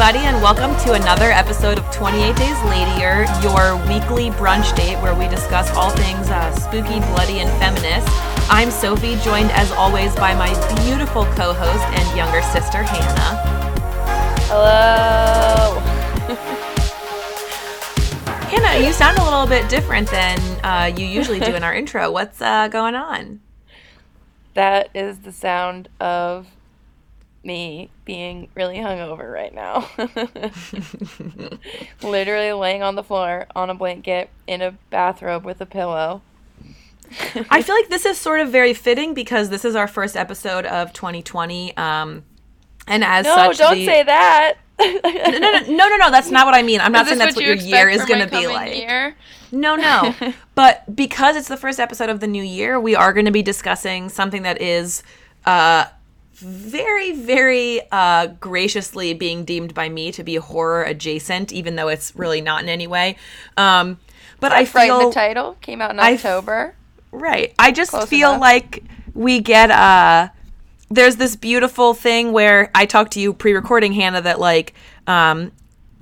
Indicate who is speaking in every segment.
Speaker 1: everybody, and welcome to another episode of 28 Days Ladier, your weekly brunch date where we discuss all things uh, spooky, bloody, and feminist. I'm Sophie, joined as always by my beautiful co host and younger sister, Hannah.
Speaker 2: Hello.
Speaker 1: Hannah, you sound a little bit different than uh, you usually do in our intro. What's uh, going on?
Speaker 2: That is the sound of me being really hungover right now. Literally laying on the floor on a blanket in a bathrobe with a pillow.
Speaker 1: I feel like this is sort of very fitting because this is our first episode of 2020. Um, and as
Speaker 2: no,
Speaker 1: such,
Speaker 2: don't
Speaker 1: the-
Speaker 2: say that.
Speaker 1: no, no, no, no, no, that's not what I mean. I'm not saying that's what,
Speaker 2: you
Speaker 1: your year is going to be like.
Speaker 2: year?
Speaker 1: No, no. but because it's the first episode of the new year, we are going to be discussing something that is uh, very, very uh, graciously being deemed by me to be horror adjacent, even though it's really not in any way. Um, but I feel
Speaker 2: the title came out in
Speaker 1: I
Speaker 2: October.
Speaker 1: Right. I just
Speaker 2: Close
Speaker 1: feel
Speaker 2: enough.
Speaker 1: like we get uh there's this beautiful thing where I talked to you pre-recording Hannah that like um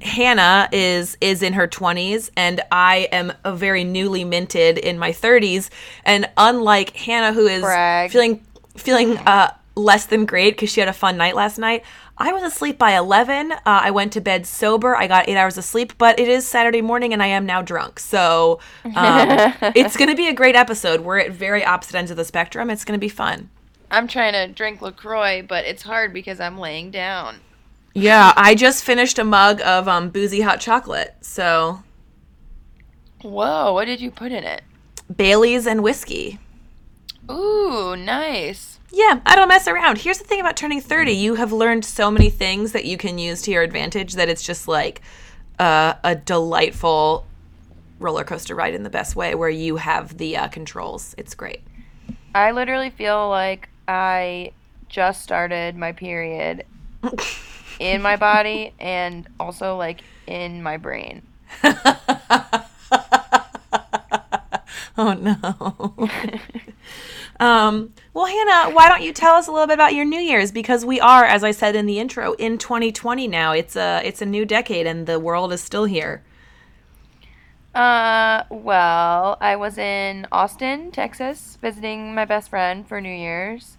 Speaker 1: Hannah is is in her 20s and I am a very newly minted in my 30s and unlike Hannah who is
Speaker 2: Brag.
Speaker 1: feeling feeling uh less than great cuz she had a fun night last night. I was asleep by 11. Uh, I went to bed sober. I got 8 hours of sleep, but it is Saturday morning and I am now drunk. So, um, it's going to be a great episode. We're at very opposite ends of the spectrum. It's going to be fun.
Speaker 2: I'm trying to drink LaCroix, but it's hard because I'm laying down.
Speaker 1: Yeah, I just finished a mug of um, boozy hot chocolate. So,
Speaker 2: Whoa, what did you put in it?
Speaker 1: Bailey's and whiskey.
Speaker 2: Ooh, nice.
Speaker 1: Yeah, I don't mess around. Here's the thing about turning 30 you have learned so many things that you can use to your advantage that it's just like uh, a delightful roller coaster ride in the best way where you have the uh, controls. It's great.
Speaker 2: I literally feel like I just started my period in my body and also like in my brain.
Speaker 1: Oh no. um, well, Hannah, why don't you tell us a little bit about your New Year's? Because we are, as I said in the intro, in 2020 now. It's a it's a new decade, and the world is still here.
Speaker 2: Uh, well, I was in Austin, Texas, visiting my best friend for New Year's,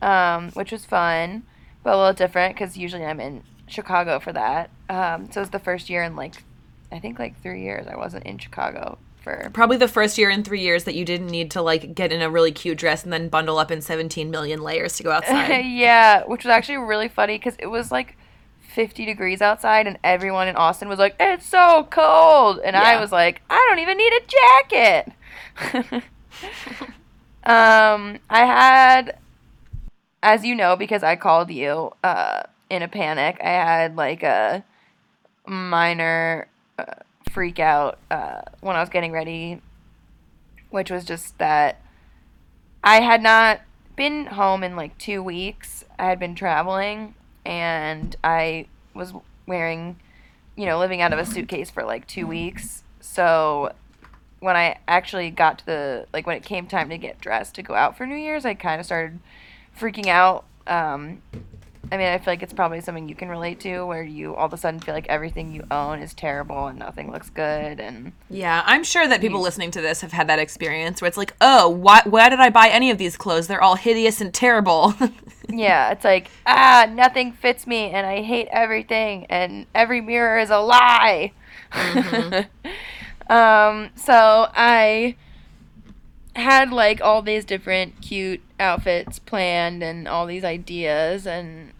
Speaker 2: um, which was fun, but a little different because usually I'm in Chicago for that. Um, so it was the first year in like, I think like three years I wasn't in Chicago for.
Speaker 1: Probably the first year in three years that you didn't need to like get in a really cute dress and then bundle up in 17 million layers to go outside.
Speaker 2: yeah, which was actually really funny because it was like 50 degrees outside and everyone in Austin was like, it's so cold. And I was like, I don't even need a jacket. um, I had, as you know, because I called you uh, in a panic, I had like a minor uh, freak out uh, when I was getting ready, which was just that I had not been home in like two weeks. I had been traveling and I was wearing, you know, living out of a suitcase for like two weeks. So when I actually got to the, like when it came time to get dressed to go out for New Year's, I kind of started freaking out. Um, I mean, I feel like it's probably something you can relate to where you all of a sudden feel like everything you own is terrible and nothing looks good. And
Speaker 1: Yeah, I'm sure that people listening to this have had that experience where it's like, oh, why, why did I buy any of these clothes? They're all hideous and terrible.
Speaker 2: Yeah, it's like, ah, nothing fits me and I hate everything and every mirror is a lie. um, so I had like all these different cute outfits planned and all these ideas and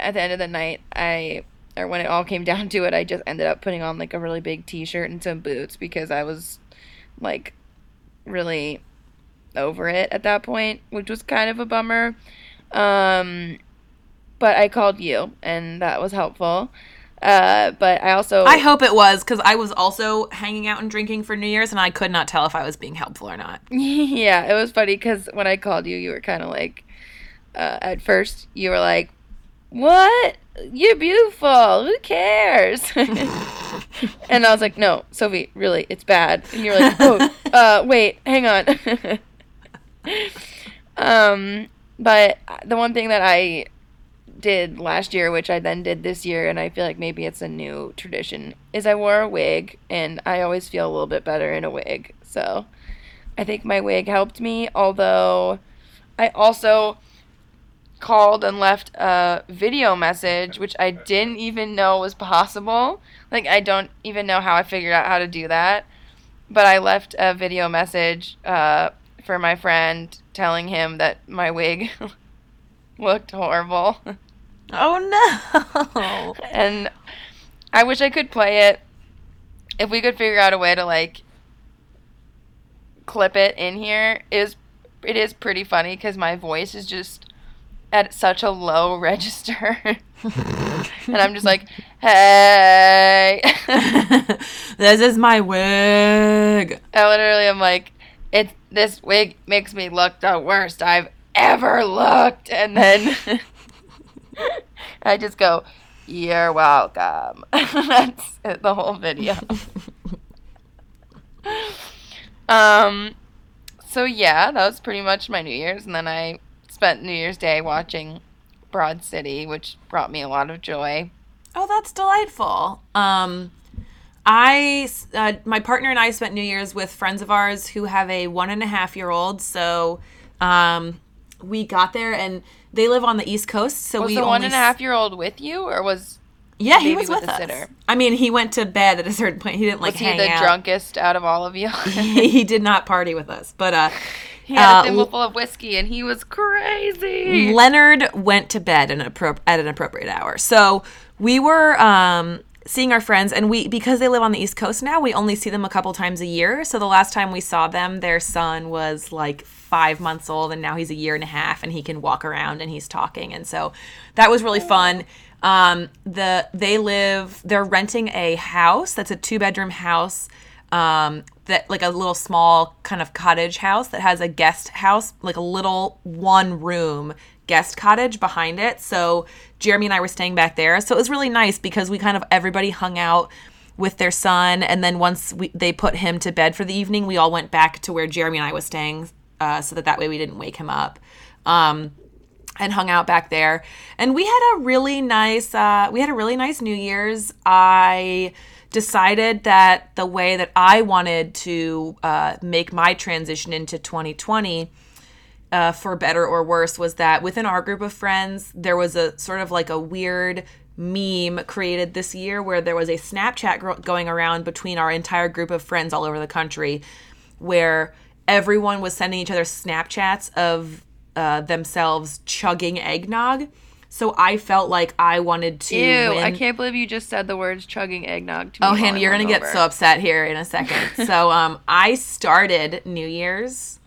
Speaker 2: at the end of the night I or when it all came down to it I just ended up putting on like a really big t-shirt and some boots because I was like really over it at that point, which was kind of a bummer. Um, but I called you, and that was helpful. Uh, but I also
Speaker 1: I hope it was because I was also hanging out and drinking for New Year's, and I could not tell if I was being helpful or not.
Speaker 2: yeah, it was funny because when I called you, you were kind of like, uh, at first you were like, "What? You're beautiful. Who cares?" and I was like, "No, Sophie, really, it's bad." And you're like, "Oh, uh, wait, hang on." um, but the one thing that I did last year, which I then did this year, and I feel like maybe it's a new tradition, is I wore a wig, and I always feel a little bit better in a wig. So I think my wig helped me, although I also called and left a video message, which I didn't even know was possible. Like, I don't even know how I figured out how to do that. But I left a video message uh, for my friend telling him that my wig looked horrible.
Speaker 1: Oh no.
Speaker 2: and I wish I could play it. If we could figure out a way to like clip it in here, is it is pretty funny because my voice is just at such a low register. and I'm just like, hey.
Speaker 1: this is my wig.
Speaker 2: I literally am like, it. This wig makes me look the worst I've ever looked. And then I just go, you're welcome. That's it, the whole video. um, so yeah, that was pretty much my New Year's, and then I spent New Year's Day watching Broad City, which brought me a lot of joy.
Speaker 1: Oh, that's delightful. Um, I, uh, my partner and I spent New Year's with friends of ours who have a one and a half year old. So, um, we got there and they live on the East Coast. So
Speaker 2: was
Speaker 1: we
Speaker 2: the one and a half year old with you, or was
Speaker 1: Yeah, he was
Speaker 2: with
Speaker 1: with us.
Speaker 2: sitter?
Speaker 1: I mean, he went to bed at a certain point. He didn't like
Speaker 2: was he
Speaker 1: hang
Speaker 2: the
Speaker 1: out.
Speaker 2: drunkest out of all of you?
Speaker 1: he did not party with us, but uh,
Speaker 2: he had
Speaker 1: uh,
Speaker 2: a thimble full of whiskey, and he was crazy.
Speaker 1: Leonard went to bed at an, appro- at an appropriate hour. So we were um, seeing our friends, and we because they live on the East Coast now, we only see them a couple times a year. So the last time we saw them, their son was like five months old, and now he's a year and a half, and he can walk around and he's talking, and so that was really fun. Um, the they live they're renting a house that's a two bedroom house um, that like a little small kind of cottage house that has a guest house, like a little one room guest cottage behind it. So Jeremy and I were staying back there. So it was really nice because we kind of everybody hung out with their son, and then once we, they put him to bed for the evening, we all went back to where Jeremy and I was staying, uh, so that that way we didn't wake him up. Um, and hung out back there and we had a really nice uh, we had a really nice new year's i decided that the way that i wanted to uh, make my transition into 2020 uh, for better or worse was that within our group of friends there was a sort of like a weird meme created this year where there was a snapchat going around between our entire group of friends all over the country where everyone was sending each other snapchats of uh, themselves chugging eggnog so i felt like i wanted to
Speaker 2: Ew,
Speaker 1: win.
Speaker 2: I can't believe you just said the words chugging eggnog to me.
Speaker 1: Oh, Hannah, you're gonna get so upset here in a second. so, um, I started New Year's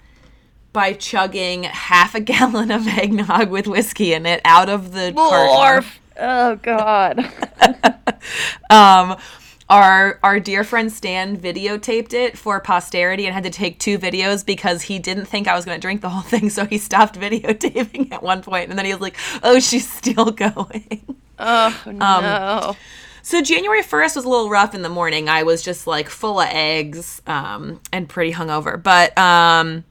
Speaker 1: by chugging half a gallon of eggnog with whiskey in it out of the carton.
Speaker 2: Oh God.
Speaker 1: Um, our our dear friend Stan videotaped it for posterity and had to take two videos because he didn't think I was going to drink the whole thing, so he stopped videotaping at one point, and then he was like, "Oh, she's still going."
Speaker 2: oh
Speaker 1: Um,
Speaker 2: no.
Speaker 1: So January 1st was a little rough in the morning. I was just like full of eggs um, and pretty hungover. But um,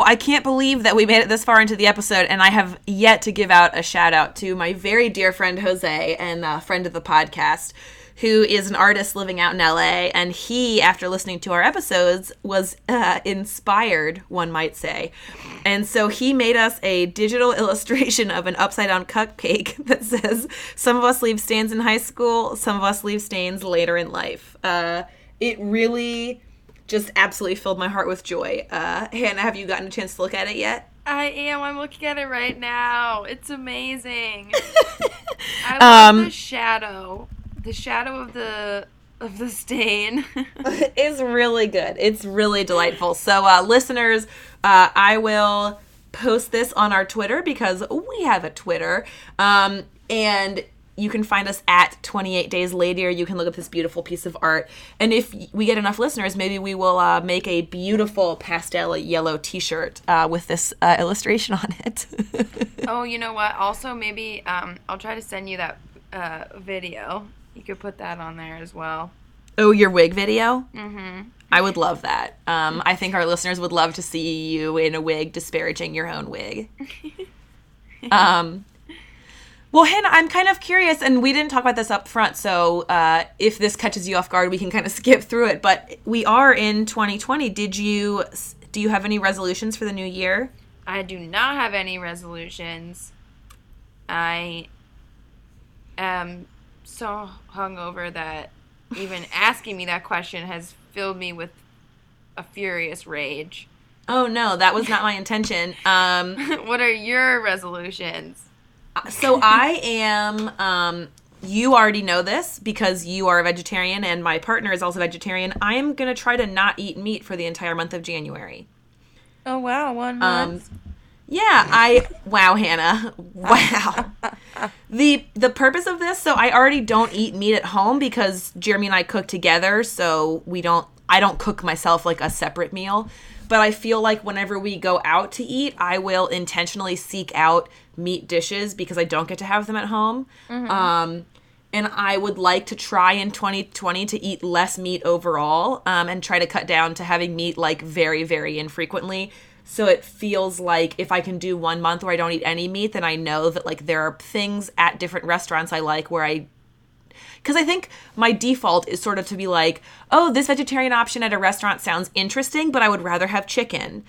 Speaker 1: I can't believe that we made it this far into the episode, and I have yet to give out a shout out to my very dear friend Jose and a friend of the podcast. Who is an artist living out in LA, and he, after listening to our episodes, was uh, inspired, one might say. And so he made us a digital illustration of an upside down cupcake that says, Some of us leave stains in high school, some of us leave stains later in life. Uh, it really just absolutely filled my heart with joy. Uh, Hannah, have you gotten a chance to look at it yet?
Speaker 2: I am. I'm looking at it right now. It's amazing. I love
Speaker 1: Um,
Speaker 2: the shadow. The shadow of the of the stain.
Speaker 1: is really good. It's really delightful. So, uh, listeners, uh, I will post this on our Twitter because we have a Twitter. Um, and you can find us at 28 Days Later. You can look up this beautiful piece of art. And if we get enough listeners, maybe we will uh, make a beautiful pastel yellow t shirt uh, with this uh, illustration on it.
Speaker 2: oh, you know what? Also, maybe um, I'll try to send you that uh, video. You could put that on there as well.
Speaker 1: oh, your wig video?
Speaker 2: Mm-hmm.
Speaker 1: I would love that. Um, I think our listeners would love to see you in a wig disparaging your own wig. Um, Well, Hannah, I'm kind of curious, and we didn't talk about this up front, so uh, if this catches you off guard, we can kind of skip through it. But we are in 2020. Did you do you have any resolutions for the new year?
Speaker 2: I do not have any resolutions. I am so hungover that even asking me that question has filled me with a furious rage.
Speaker 1: Oh no, that was not my intention. Um,
Speaker 2: what are your resolutions?
Speaker 1: so I am. Um, you already know this because you are a vegetarian and my partner is also vegetarian. I am gonna try to not eat meat for the entire month of January.
Speaker 2: Oh wow, one month.
Speaker 1: Um, yeah, I wow, Hannah. Wow. the the purpose of this, so I already don't eat meat at home because Jeremy and I cook together, so we don't I don't cook myself like a separate meal. But I feel like whenever we go out to eat, I will intentionally seek out meat dishes because I don't get to have them at home. Mm-hmm. Um, and I would like to try in 2020 to eat less meat overall um, and try to cut down to having meat like very, very infrequently. So it feels like if I can do one month where I don't eat any meat, then I know that like there are things at different restaurants I like where I because I think my default is sort of to be like, oh, this vegetarian option at a restaurant sounds interesting, but I would rather have chicken.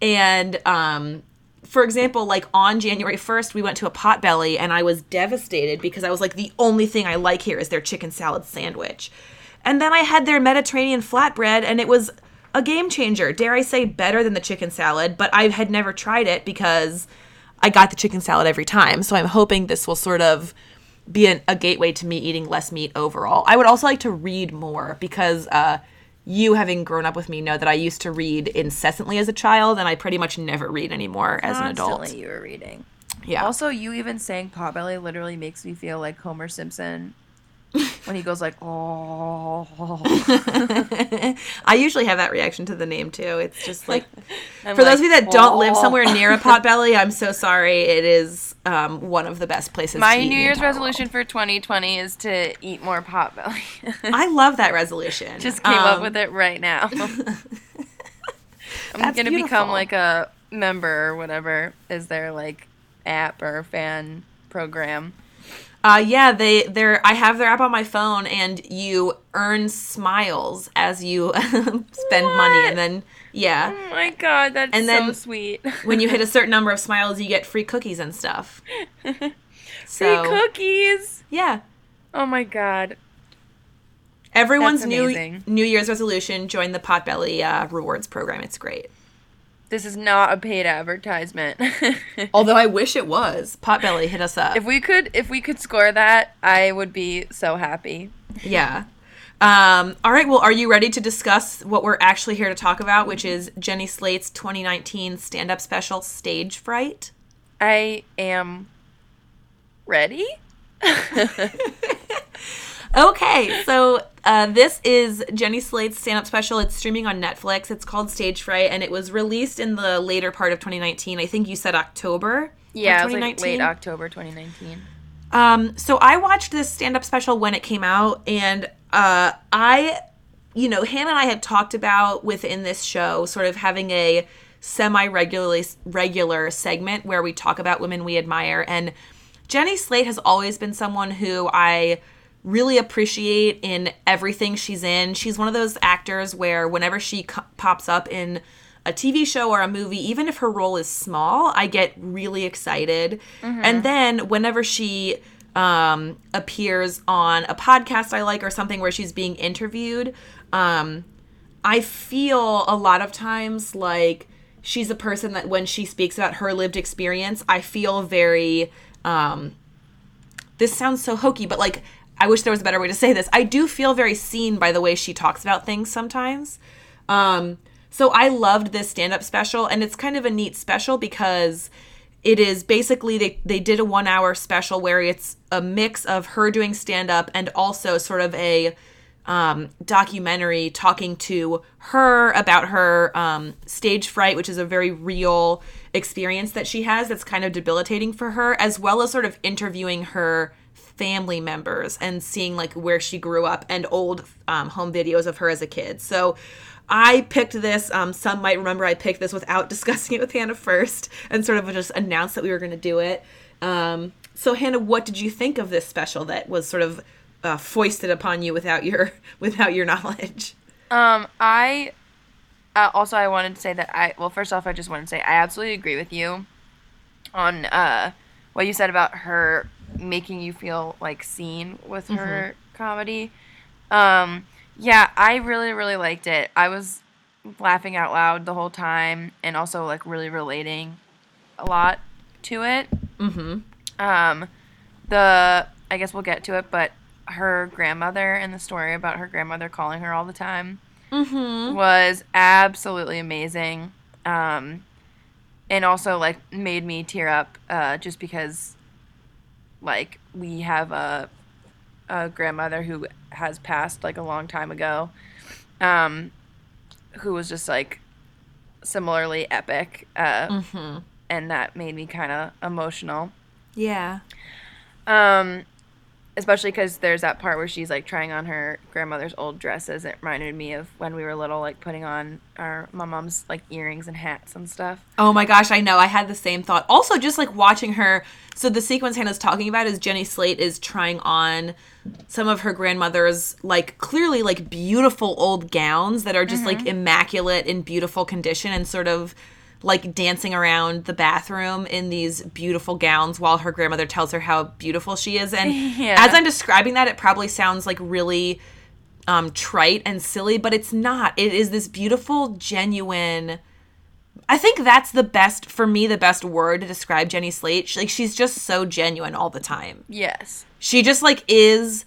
Speaker 1: And um, for example, like on January 1st, we went to a potbelly and I was devastated because I was like, the only thing I like here is their chicken salad sandwich. And then I had their Mediterranean flatbread and it was a game changer. Dare I say, better than the chicken salad, but I had never tried it because I got the chicken salad every time. So I'm hoping this will sort of be an, a gateway to me eating less meat overall. I would also like to read more because uh, you, having grown up with me, know that I used to read incessantly as a child, and I pretty much never read anymore as an adult.
Speaker 2: you were reading.
Speaker 1: Yeah.
Speaker 2: Also, you even saying potbelly literally makes me feel like Homer Simpson when he goes like, oh.
Speaker 1: I usually have that reaction to the name too. It's just like, for like, those of you that don't live somewhere near a potbelly, I'm so sorry. It is um, one of the best places.
Speaker 2: My New Year's resolution world. for 2020 is to eat more potbelly.
Speaker 1: I love that resolution.
Speaker 2: Just came um, up with it right now. I'm gonna beautiful. become like a member or whatever. Is there like app or fan program?
Speaker 1: Uh, yeah, they they're I have their app on my phone, and you earn smiles as you spend what? money, and then yeah.
Speaker 2: Oh my god, that's and then so sweet.
Speaker 1: when you hit a certain number of smiles, you get free cookies and stuff.
Speaker 2: so, free cookies.
Speaker 1: Yeah.
Speaker 2: Oh my god.
Speaker 1: Everyone's new New Year's resolution: join the Potbelly uh, rewards program. It's great.
Speaker 2: This is not a paid advertisement.
Speaker 1: Although I wish it was. Potbelly, hit us up.
Speaker 2: If we could if we could score that, I would be so happy.
Speaker 1: Yeah. Um, all right, well, are you ready to discuss what we're actually here to talk about, which is Jenny Slate's 2019 stand up special, Stage Fright?
Speaker 2: I am ready.
Speaker 1: okay, so uh, this is Jenny Slate's stand up special. It's streaming on Netflix. It's called Stage Fright, and it was released in the later part of 2019. I think you said October.
Speaker 2: Yeah, 2019. Like late October 2019.
Speaker 1: Um, so I watched this stand up special when it came out, and uh, I, you know, Hannah and I had talked about within this show sort of having a semi regularly regular segment where we talk about women we admire, and Jenny Slate has always been someone who I really appreciate in everything she's in. She's one of those actors where whenever she co- pops up in a TV show or a movie, even if her role is small, I get really excited. Mm-hmm. And then whenever she um, appears on a podcast I like or something where she's being interviewed, um, I feel a lot of times like she's a person that when she speaks about her lived experience, I feel very. Um, this sounds so hokey, but like I wish there was a better way to say this. I do feel very seen by the way she talks about things sometimes. Um, so I loved this stand up special, and it's kind of a neat special because it is basically they, they did a one hour special where it's a mix of her doing stand up and also sort of a um, documentary talking to her about her um, stage fright, which is a very real experience that she has that's kind of debilitating for her, as well as sort of interviewing her family members and seeing like where she grew up and old um, home videos of her as a kid. So I picked this. Um, some might remember I picked this without discussing it with Hannah first and sort of just announced that we were going to do it. Um, so Hannah, what did you think of this special that was sort of uh, foisted upon you without your without your knowledge?
Speaker 2: Um, I uh, also I wanted to say that I well first off I just wanted to say I absolutely agree with you on uh what you said about her making you feel like seen with her comedy. Um, yeah, I really really liked it. I was laughing out loud the whole time and also like really relating a lot to it.
Speaker 1: Mm-hmm.
Speaker 2: Um, the I guess we'll get to it, but her grandmother and the story about her grandmother calling her all the time
Speaker 1: Mm-hmm.
Speaker 2: was absolutely amazing. Um, and also like made me tear up uh, just because like we have a a grandmother who has passed like a long time ago, um, who was just like similarly epic, uh,
Speaker 1: Mm-hmm.
Speaker 2: and that made me kind of emotional.
Speaker 1: Yeah.
Speaker 2: Um, especially because there's that part where she's like trying on her grandmother's old dresses. It reminded me of when we were little, like putting on our my mom's like earrings and hats and stuff.
Speaker 1: Oh my gosh, I know. I had the same thought. Also, just like watching her. So the sequence Hannah's talking about is Jenny Slate is trying on some of her grandmother's like clearly like beautiful old gowns that are just like mm-hmm. immaculate in beautiful condition and sort of like dancing around the bathroom in these beautiful gowns while her grandmother tells her how beautiful she is and
Speaker 2: Yeah.
Speaker 1: as i'm describing that it probably sounds like really um trite and silly but it's not it is this beautiful genuine I think that's the best for me. The best word to describe Jenny Slate. She, like she's just so genuine all the time.
Speaker 2: Yes.
Speaker 1: She just like is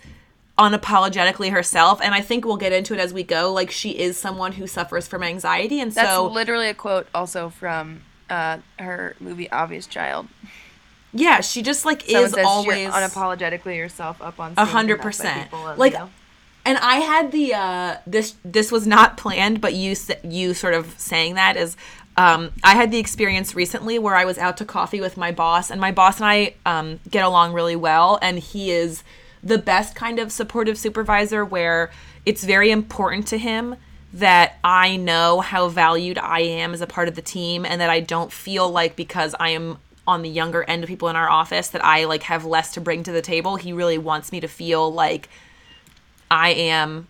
Speaker 1: unapologetically herself, and I think we'll get into it as we go. Like she is someone who suffers from anxiety, and
Speaker 2: That's
Speaker 1: so
Speaker 2: literally a quote also from uh, her movie Obvious Child.
Speaker 1: yeah, she just like
Speaker 2: So it
Speaker 1: is always
Speaker 2: unapologetically yourself up on
Speaker 1: A hundred
Speaker 2: that's
Speaker 1: percent. Like,
Speaker 2: you.
Speaker 1: and I had the uh this this was not planned, but you you sort of saying that is um I had the experience recently where I was out to coffee with my boss, and my boss and I um get along really well, and he is the best kind of supportive supervisor where it's very important to him that I know how valued I am as a part of the team and that I don't feel like because I am on the younger end of people in our office that I like have less to bring to the table. He really wants me to feel like I am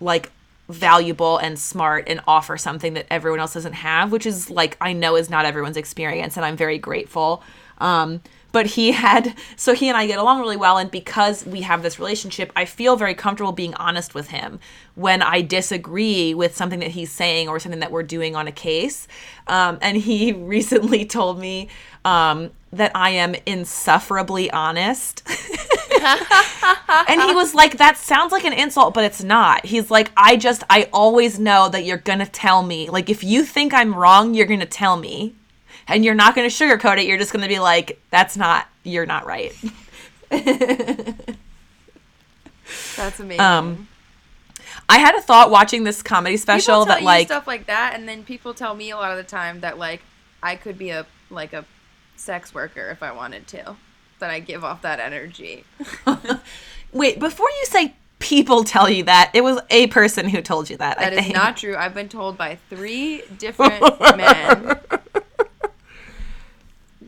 Speaker 1: like valuable and smart and offer something that everyone else doesn't have, which is like I know is not everyone's experience and I'm very grateful. Um but he had so he and I get along really well and because we have this relationship, I feel very comfortable being honest with him when I disagree with something that he's saying or something that we're doing on a case. Um and he recently told me um that I am insufferably honest. And he was like, that sounds like an insult, but it's not. He's like, I just, I always know that you're to tell me. Like, if you think I'm wrong, you're to tell me. And you're not going to sugarcoat it. You're just going to be like, that's not, you're not right.
Speaker 2: That's amazing.
Speaker 1: Um, I had a thought watching this comedy special that,
Speaker 2: you
Speaker 1: like,
Speaker 2: stuff like that, and then people tell me a lot of the time that like I could be a like a sex worker if I wanted to. That I give off that energy.
Speaker 1: wait, before you say people tell you that, it was a person who told you that.
Speaker 2: That is not true. I've been told by three different men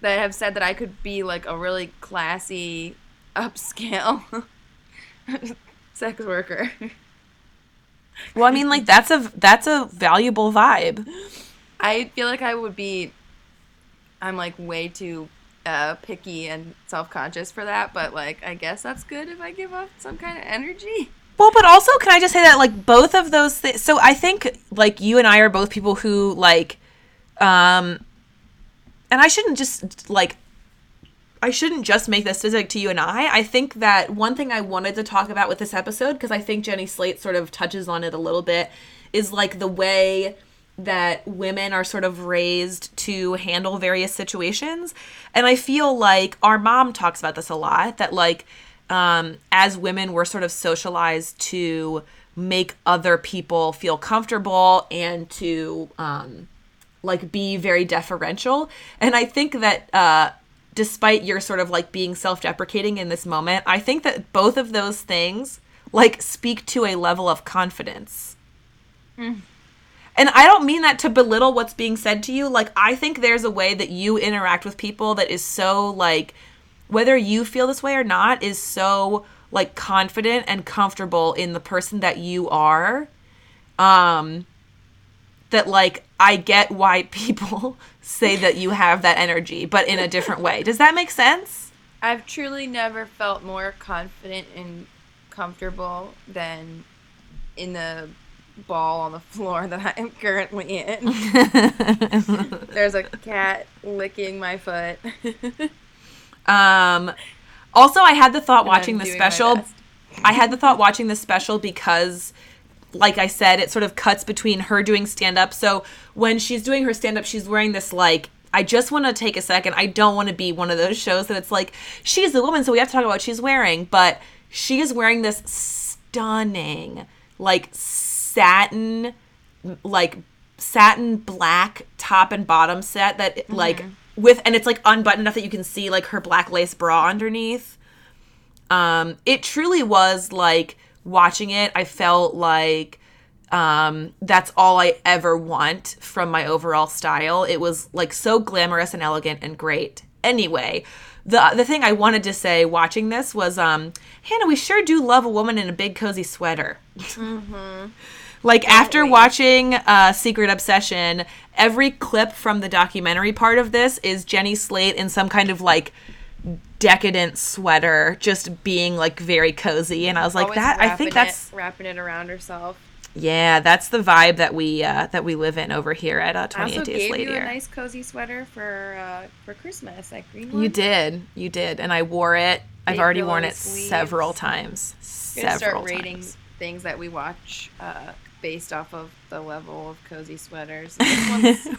Speaker 2: that have said that I could be like a really classy, upscale sex worker.
Speaker 1: Well, I mean, like, that's a, that's a valuable vibe.
Speaker 2: I feel like I would be. I'm like way too uh, picky and self conscious for that, but like I guess that's good if I give off some kind of energy.
Speaker 1: Well, but also, can I just say that like both of those things? So I think like you and I are both people who like, um, and I shouldn't just like, I shouldn't just make this specific to you and I. I think that one thing I wanted to talk about with this episode because I think Jenny Slate sort of touches on it a little bit is like the way that women are sort of raised to handle various situations. And I feel like our mom talks about this a lot that, like, um, as women, we're sort of socialized to make other people feel comfortable and to, um, like, be very deferential. And I think that, uh, despite your sort of like being self deprecating in this moment, I think that both of those things, like, speak to a level of confidence. And I don't mean that to belittle what's being said to you. Like, I think there's a way that you interact with people that is so, like, whether you feel this way or not, is so like confident and comfortable in the person that you are. Um, that like I get why people say that you have that energy, but in a different way. Does that make sense?
Speaker 2: I've truly never felt more confident and comfortable than in the ball on the floor that I am currently in. There's a cat licking my foot.
Speaker 1: um also I had the thought
Speaker 2: And
Speaker 1: watching the special. I had the thought watching the special because like I said, it sort of cuts between her doing stand up. So when she's doing her stand up, she's wearing this like I just want to take a second. I don't want to be one of those shows that it's like she's a woman, so we have to talk about what she's wearing. But she is wearing this stunning, like satin, like satin black top and bottom set that like with and it's like unbuttoned enough that you can see like her black lace bra underneath um it truly was like watching it i felt like um that's all i ever want from my overall style. It was like so glamorous and elegant and great. Anyway the the thing i wanted to say watching this was um hannah we sure do love a woman in a big cozy sweater. Like after watching uh, Secret Obsession, every clip from the documentary part of this is Jenny Slate in some kind of like decadent sweater, just being like very cozy. And I was like,
Speaker 2: Always
Speaker 1: that. I think that's
Speaker 2: it, wrapping it around herself.
Speaker 1: yeah, that's the vibe that we uh, that we live in over here at uh,
Speaker 2: I also
Speaker 1: Days
Speaker 2: gave you a
Speaker 1: Later.
Speaker 2: nice cozy sweater for uh, for Christmas, that green one.
Speaker 1: You did, you did, and I wore it. I've already worn it
Speaker 2: sleeves.
Speaker 1: several times.
Speaker 2: I'm
Speaker 1: Several
Speaker 2: start rating
Speaker 1: times.
Speaker 2: things that we watch uh, based off of the level of cozy sweaters.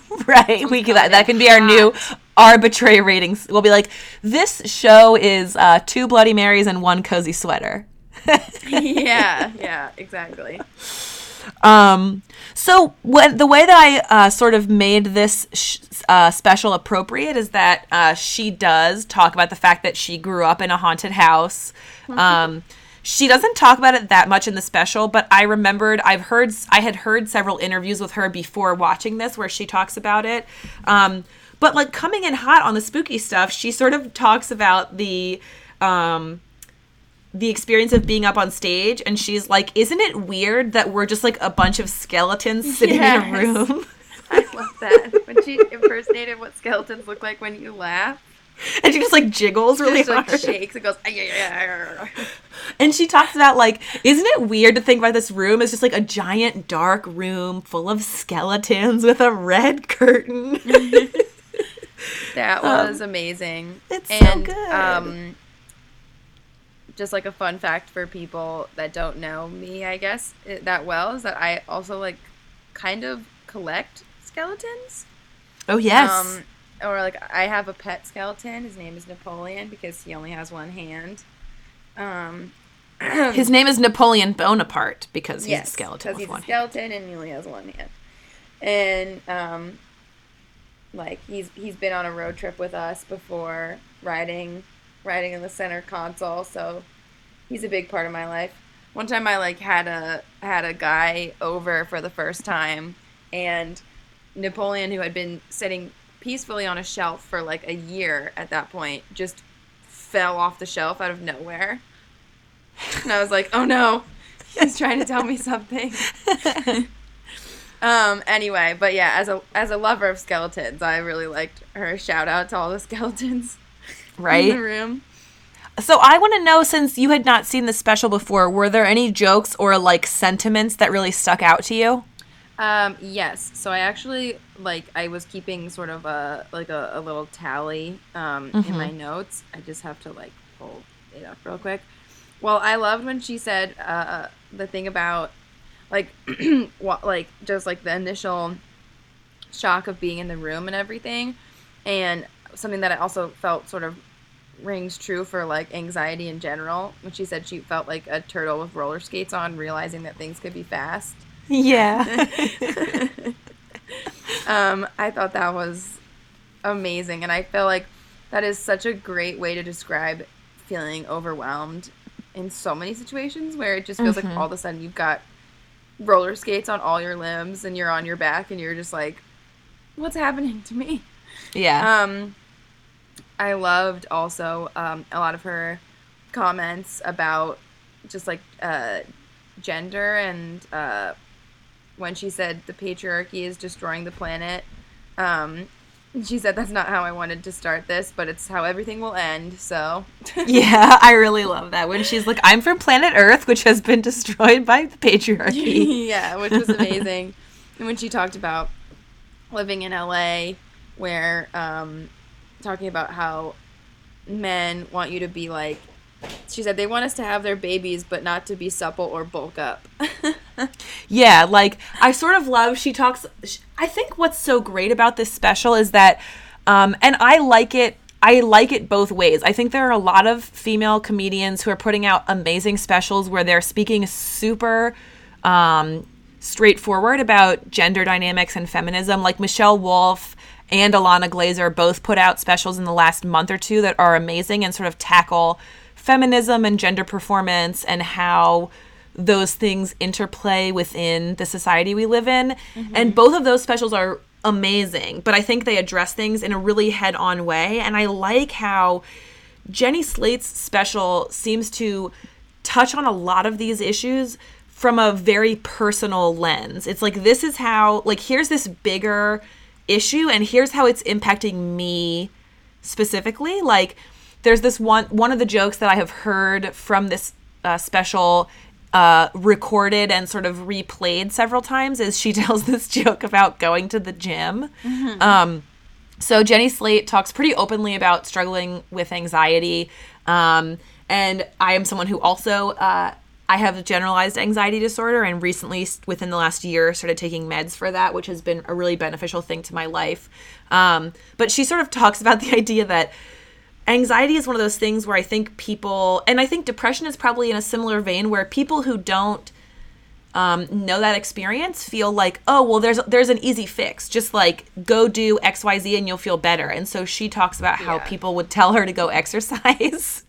Speaker 1: Right we could, that, that can be our new arbitrary ratings we'll be like this show is uh, two bloody marys and one cozy sweater.
Speaker 2: Yeah, yeah, exactly.
Speaker 1: um so when the way that i uh, sort of made this sh- uh, special appropriate is that uh, she does talk about the fact that she grew up in a haunted house. Um she doesn't talk about it that much in the special but i remembered i've heard i had heard several interviews with her before watching this where she talks about it. Um but like coming in hot on the spooky stuff she sort of talks about the um the experience of being up on stage and she's like isn't it weird that we're just like a bunch of skeletons sitting in a room?
Speaker 2: I love that. When she impersonated what skeletons look like when you laugh,
Speaker 1: and she just like jiggles really
Speaker 2: just like
Speaker 1: hard
Speaker 2: shakes and goes.
Speaker 1: And she talks about like isn't it weird to think about this room as just like a giant dark room full of skeletons with a red curtain
Speaker 2: That
Speaker 1: Um,
Speaker 2: was amazing.
Speaker 1: it's so
Speaker 2: and,
Speaker 1: good.
Speaker 2: Um, just like a fun fact for people that don't know me, I guess that well is that I also like kind of collect skeletons.
Speaker 1: oh yes
Speaker 2: Um, or like I have a pet skeleton. His name is Napoleon because he only has one hand. Um,
Speaker 1: his name is napoleon bonaparte because he's
Speaker 2: yes,
Speaker 1: a skeleton with
Speaker 2: he's
Speaker 1: one
Speaker 2: a skeleton and he only has one hand. And um, like he's he's been on a road trip with us before, riding riding in the center console. So he's a big part of my life. One time I like had a had a guy over for the first time, and Napoleon, who had been sitting peacefully on a shelf for like a year at that point, just fell off the shelf out of nowhere. And I was like, "Oh no, he's trying to tell me something." um. Anyway, but yeah, as a as a lover of skeletons, I really liked her shout out to all the skeletons
Speaker 1: Right.
Speaker 2: in the room.
Speaker 1: So I want to know since you had not seen the special before, were there any jokes or like sentiments that really stuck out to you?
Speaker 2: Um, yes. So I actually like I was keeping sort of a like a, a little tally um, in my notes. I just have to like pull it up real quick. Well, I loved when she said uh, the thing about like what like just like the initial shock of being in the room and everything, and something that I also felt sort of rings true for like anxiety in general. When she said she felt like a turtle with roller skates on, realizing that things could be fast.
Speaker 1: Yeah.
Speaker 2: um, I thought that was amazing, and I feel like that is such a great way to describe feeling overwhelmed in so many situations where it just feels like all of a sudden you've got roller skates on all your limbs and you're on your back and you're just like, what's happening to me?
Speaker 1: yeah.
Speaker 2: Um, I loved also um, a lot of her comments about just like uh, gender and uh, when she said the patriarchy is destroying the planet. Um, she said that's not how I wanted to start this, but it's how everything will end. So
Speaker 1: yeah, I really love that when she's like, "I'm from planet Earth, which has been destroyed by the patriarchy."
Speaker 2: yeah, which was amazing. and when she talked about living in LA, where um, talking about how men want you to be like she said they want us to have their babies but not to be supple or bulk up
Speaker 1: yeah like i sort of love she talks i think what's so great about this special is that um, and i like it I like it both ways. I think there are a lot of female comedians who are putting out amazing specials where they're speaking super um, straightforward about gender dynamics and feminism. Like Michelle Wolf and Ilana Glazer both put out specials in the last month or two that are amazing and sort of tackle feminism and gender performance and how those things interplay within the society we live in. Mm-hmm. And both of those specials are amazing, but I think they address things in a really head on way. And I like how Jenny Slate's special seems to touch on a lot of these issues from a very personal lens. It's like, this is how, like, here's this bigger issue, and here's how it's impacting me specifically. Like, there's this one one of the jokes that I have heard from this uh, special uh, recorded and sort of replayed several times is she tells this joke about going to the gym. Mm-hmm. Um, so Jenny Slate talks pretty openly about struggling with anxiety, um, and I am someone who also uh, I have a generalized anxiety disorder, and recently, within the last year, started taking meds for that, which has been a really beneficial thing to my life. Um, but she sort of talks about the idea that anxiety is one of those things where I think people, and I think depression is probably in a similar vein, where people who don't um, know that experience feel like, oh, well, there's there's an easy fix. Just like go do X, Y, Z, and you'll feel better. And so she talks about how yeah. people would tell her to go exercise.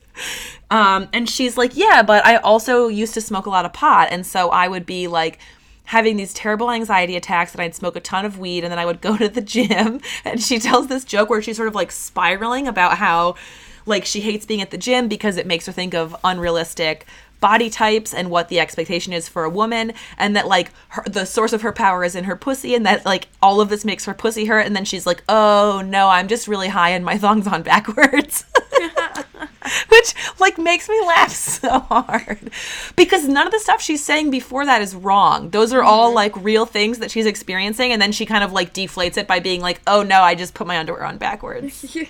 Speaker 1: um, and she's like, yeah, but I also used to smoke a lot of pot, and so I would be like having these terrible anxiety attacks and I'd smoke a ton of weed and then I would go to the gym. And she tells this joke where she's sort of like spiraling about how like she hates being at the gym because it makes her think of unrealistic body types and what the expectation is for a woman and that like her, the source of her power is in her pussy and that like all of this makes her pussy hurt. And then she's like oh no i'm just really high and my thong's on backwards which like makes me laugh so hard. Because none of the stuff she's saying before that is wrong. Those are all mm-hmm. like real things that she's experiencing and then she kind of like deflates it by being like oh no i just put my underwear on backwards.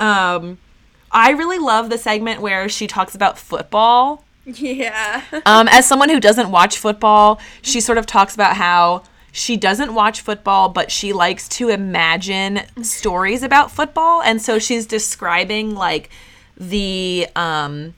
Speaker 1: Um i really love the segment where she talks about football.
Speaker 2: Yeah.
Speaker 1: Um as someone who doesn't watch football she sort of talks about how she doesn't watch football, but she likes to imagine stories about football. And so she's describing like the um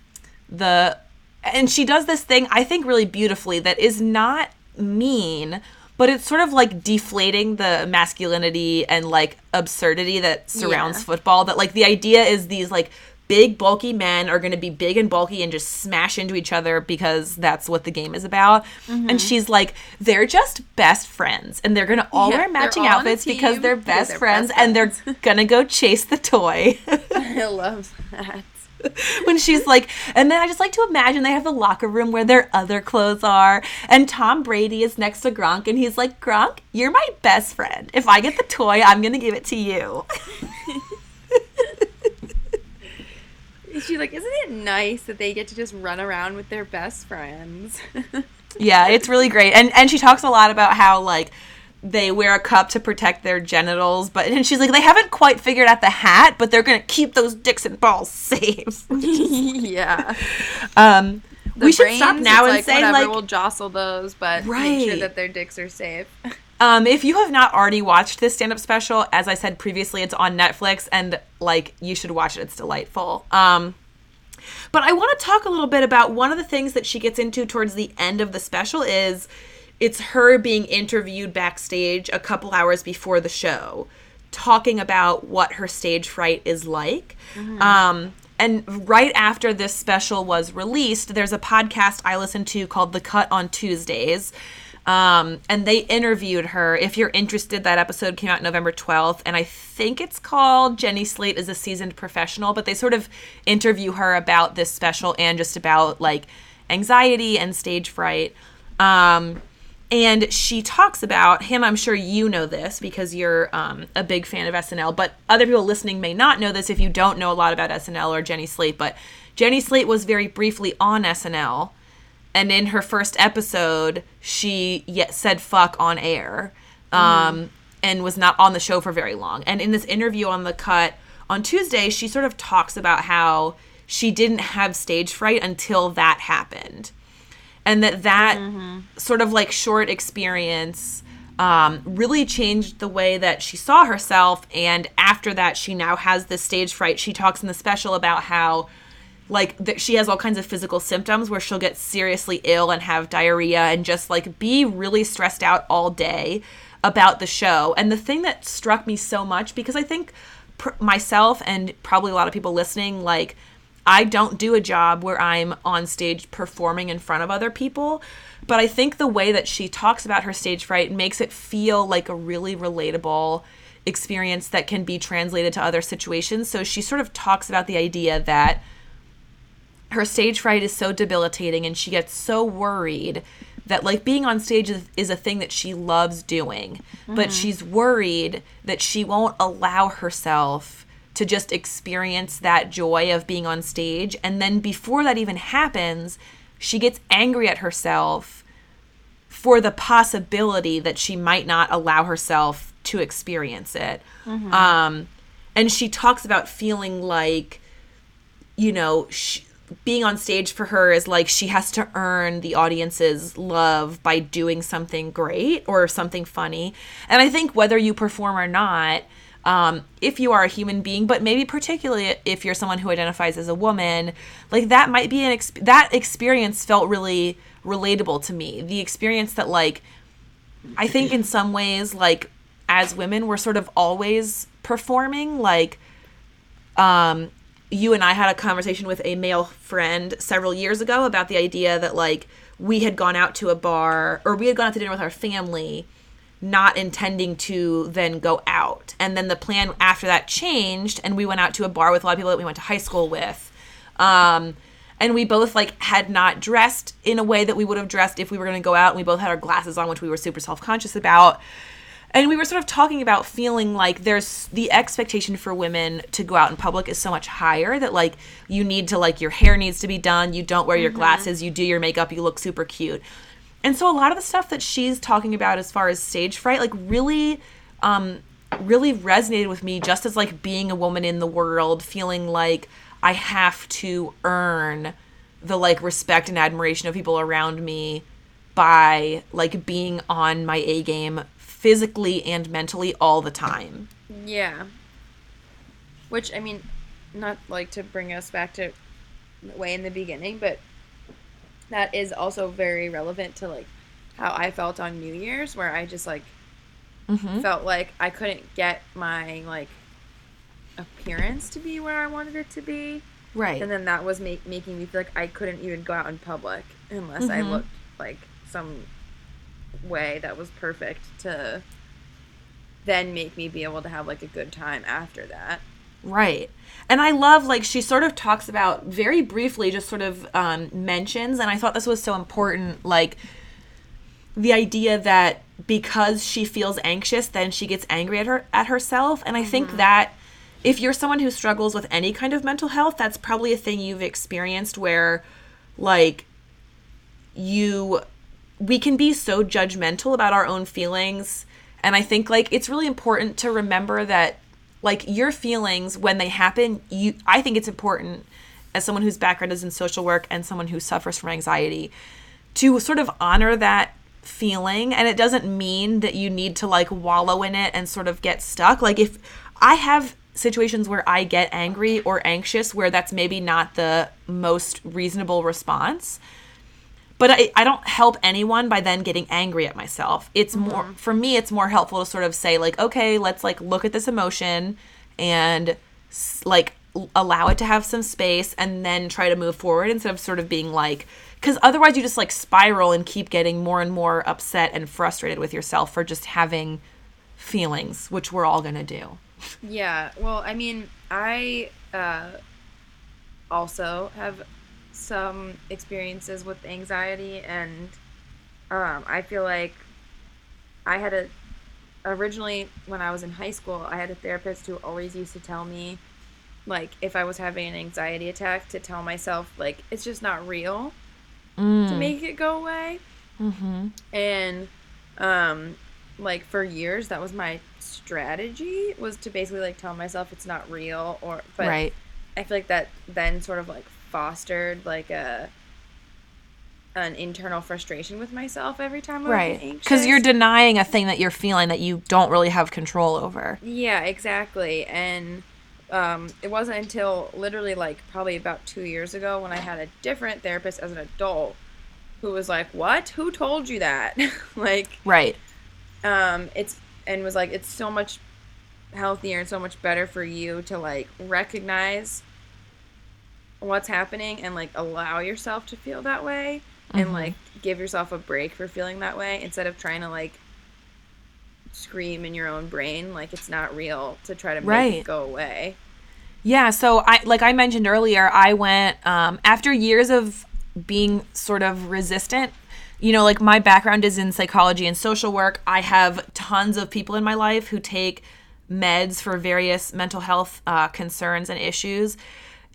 Speaker 1: the and she does this thing I think really beautifully that is not mean, but it's sort of like deflating the masculinity and like absurdity that surrounds yeah. football. That like the idea is these like big bulky men are going to be big and bulky and just smash into each other because that's what the game is about mm-hmm. and she's like they're just best friends and they're going to all yeah, wear matching all outfits because they're best they're friends, best and they're going to go chase the toy
Speaker 2: i love that
Speaker 1: when she's like, and then I just like to imagine they have the locker room where their other clothes are, and Tom Brady is next to Gronk, and he's like, Gronk, you're my best friend. If I get the toy, I'm gonna give it to you.
Speaker 2: She's like, isn't it nice that they get to just run around with their best friends?
Speaker 1: yeah, it's really great. And and she talks a lot about how like they wear a cup to protect their genitals, but and she's like they haven't quite figured out the hat, but they're gonna keep those dicks and balls safe.
Speaker 2: yeah.
Speaker 1: Um, we should stop now and
Speaker 2: like,
Speaker 1: say
Speaker 2: whatever,
Speaker 1: like
Speaker 2: we'll jostle those, but right. make sure that their dicks are safe.
Speaker 1: Um, if you have not already watched this stand up special, as I said previously, it's on Netflix and like you should watch it. It's delightful. Um, but I want to talk a little bit about one of the things that she gets into towards the end of the special is it's her being interviewed backstage a couple hours before the show, talking about what her stage fright is like. Mm-hmm. Um, and right after this special was released, there's a podcast I listen to called The Cut on Tuesdays Um, and they interviewed her. If you're interested, that episode came out November 12th, and I think it's called Jenny Slate is a seasoned professional. But they sort of interview her about this special and just about like anxiety and stage fright. Um, and she talks about him. I'm sure you know this because you're um, a big fan of SNL, but other people listening may not know this if you don't know a lot about SNL or Jenny Slate. But Jenny Slate was very briefly on SNL and in her first episode she yet said fuck on air um, and was not on the show for very long. And in this interview on the cut on tuesday she sort of talks about how she didn't have stage fright until that happened. And that that sort of like short experience um, really changed the way that she saw herself. And after that she now has this stage fright. She talks in the special about how like that she has all kinds of physical symptoms where she'll get seriously ill and have diarrhea and just like be really stressed out all day about the show. And the thing that struck me so much because I think pr- myself and probably a lot of people listening like I don't do a job where I'm on stage performing in front of other people, but I think the way that she talks about her stage fright makes it feel like a really relatable experience that can be translated to other situations. So she sort of talks about the idea that her stage fright is so debilitating and she gets so worried that like being on stage is, is a thing that she loves doing but she's worried that she won't allow herself to just experience that joy of being on stage. And then before that even happens she gets angry at herself for the possibility that she might not allow herself to experience it. Um and she talks about feeling like you know, sh being on stage for her is like she has to earn the audience's love by doing something great or something funny. And I think whether you perform or not, um, if you are a human being, but maybe particularly if you're someone who identifies as a woman, like that might be an ex- that experience felt really relatable to me. The experience that like I think in some ways like as women we're sort of always performing like um you and I had a conversation with a male friend several years ago about the idea that like we had gone out to a bar or we had gone out to dinner with our family not intending to then go out. And then the plan after that changed and we went out to a bar with a lot of people that we went to high school with. Um and we both like had not dressed in a way that we would have dressed if we were going to go out and we both had our glasses on which we were super self-conscious about and we were sort of talking about feeling like there's the expectation for women to go out in public is so much higher that like you need to like your hair needs to be done. You don't wear your glasses. You do your makeup. You look super cute. And so a lot of the stuff that she's talking about as far as stage fright like really um really resonated with me just as like being a woman in the world feeling like i have to earn the like respect and admiration of people around me by like being on my A game physically and mentally all the time.
Speaker 2: Yeah. Which I mean, not like to bring us back to way in the beginning, but that is also very relevant to like how I felt on New Year's, where I just like
Speaker 1: Mhm.
Speaker 2: felt like I couldn't get my like appearance to be where I wanted it to be,
Speaker 1: Right.
Speaker 2: and then that was make, making me feel like I couldn't even go out in public unless I
Speaker 1: Mhm.
Speaker 2: looked like some way that was perfect to then make me be able to have like a good time after that.
Speaker 1: Right. And I love, like, she sort of talks about very briefly, just sort of um, mentions, and I thought this was so important, like, the idea that because she feels anxious, then she gets angry at her at herself. And I think that if you're someone who struggles with any kind of mental health, that's probably a thing you've experienced where, like, you we can be so judgmental about our own feelings. And i think like it's really important to remember that like your feelings when they happen you i think it's important as someone whose background is in social work and someone who suffers from anxiety to sort of honor that feeling. And it doesn't mean that you need to like wallow in it and sort of get stuck. Like if i have situations where i get angry or anxious where that's maybe not the most reasonable response but I, I don't help anyone by then getting angry at myself it's more for me it's more helpful to sort of say like okay let's like look at this emotion and s- like allow it to have some space and then try to move forward instead of sort of being like because otherwise you just like spiral and keep getting more and more upset and frustrated with yourself for just having feelings which we're all gonna do
Speaker 2: Yeah. Well, I mean, I uh, also have some experiences with anxiety, and um, I feel like I had a originally when I was in high school, I had a therapist who always used to tell me, like, if I was having an anxiety attack, to tell myself like it's just not real, to make it go away.
Speaker 1: mm-hmm.
Speaker 2: And um, like for years, that was my strategy was to basically like tell myself it's not real or but
Speaker 1: right
Speaker 2: I feel like that then sort of like fostered like a an internal frustration with myself every time I was
Speaker 1: right
Speaker 2: anxious.
Speaker 1: because you're denying a thing that you're feeling that you don't really have control over
Speaker 2: yeah, exactly. And um, it wasn't until literally like probably about two years ago when I had a different therapist as an adult who was like, "What? Who told you that?" like,
Speaker 1: right
Speaker 2: um, it's and was like, "It's so much healthier and so much better for you to like recognize what's happening and like allow yourself to feel that way and like give yourself a break for feeling that way instead of trying to like scream in your own brain like it's not real to try to make
Speaker 1: Right.
Speaker 2: it go away.
Speaker 1: Yeah, so I like I mentioned earlier, I went um, after years of being sort of resistant. You know, like my background is in psychology and social work. I have tons of people in my life who take meds for various mental health uh, concerns and issues.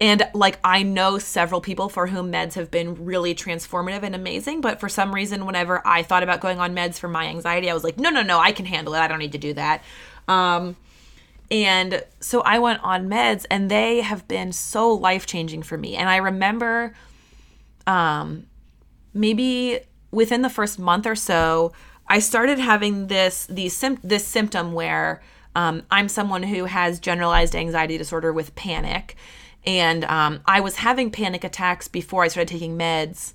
Speaker 1: And like I know several people for whom meds have been really transformative and amazing, but for some reason, whenever I thought about going on meds for my anxiety, I was like, no, no, no, I can handle it. I don't need to do that. Um, and so I went on meds and they have been so life changing for me. And I remember um maybe within the first month or so, I started having this these this symptom where um, I'm someone who has generalized anxiety disorder with panic, and um, I was having panic attacks before I started taking meds.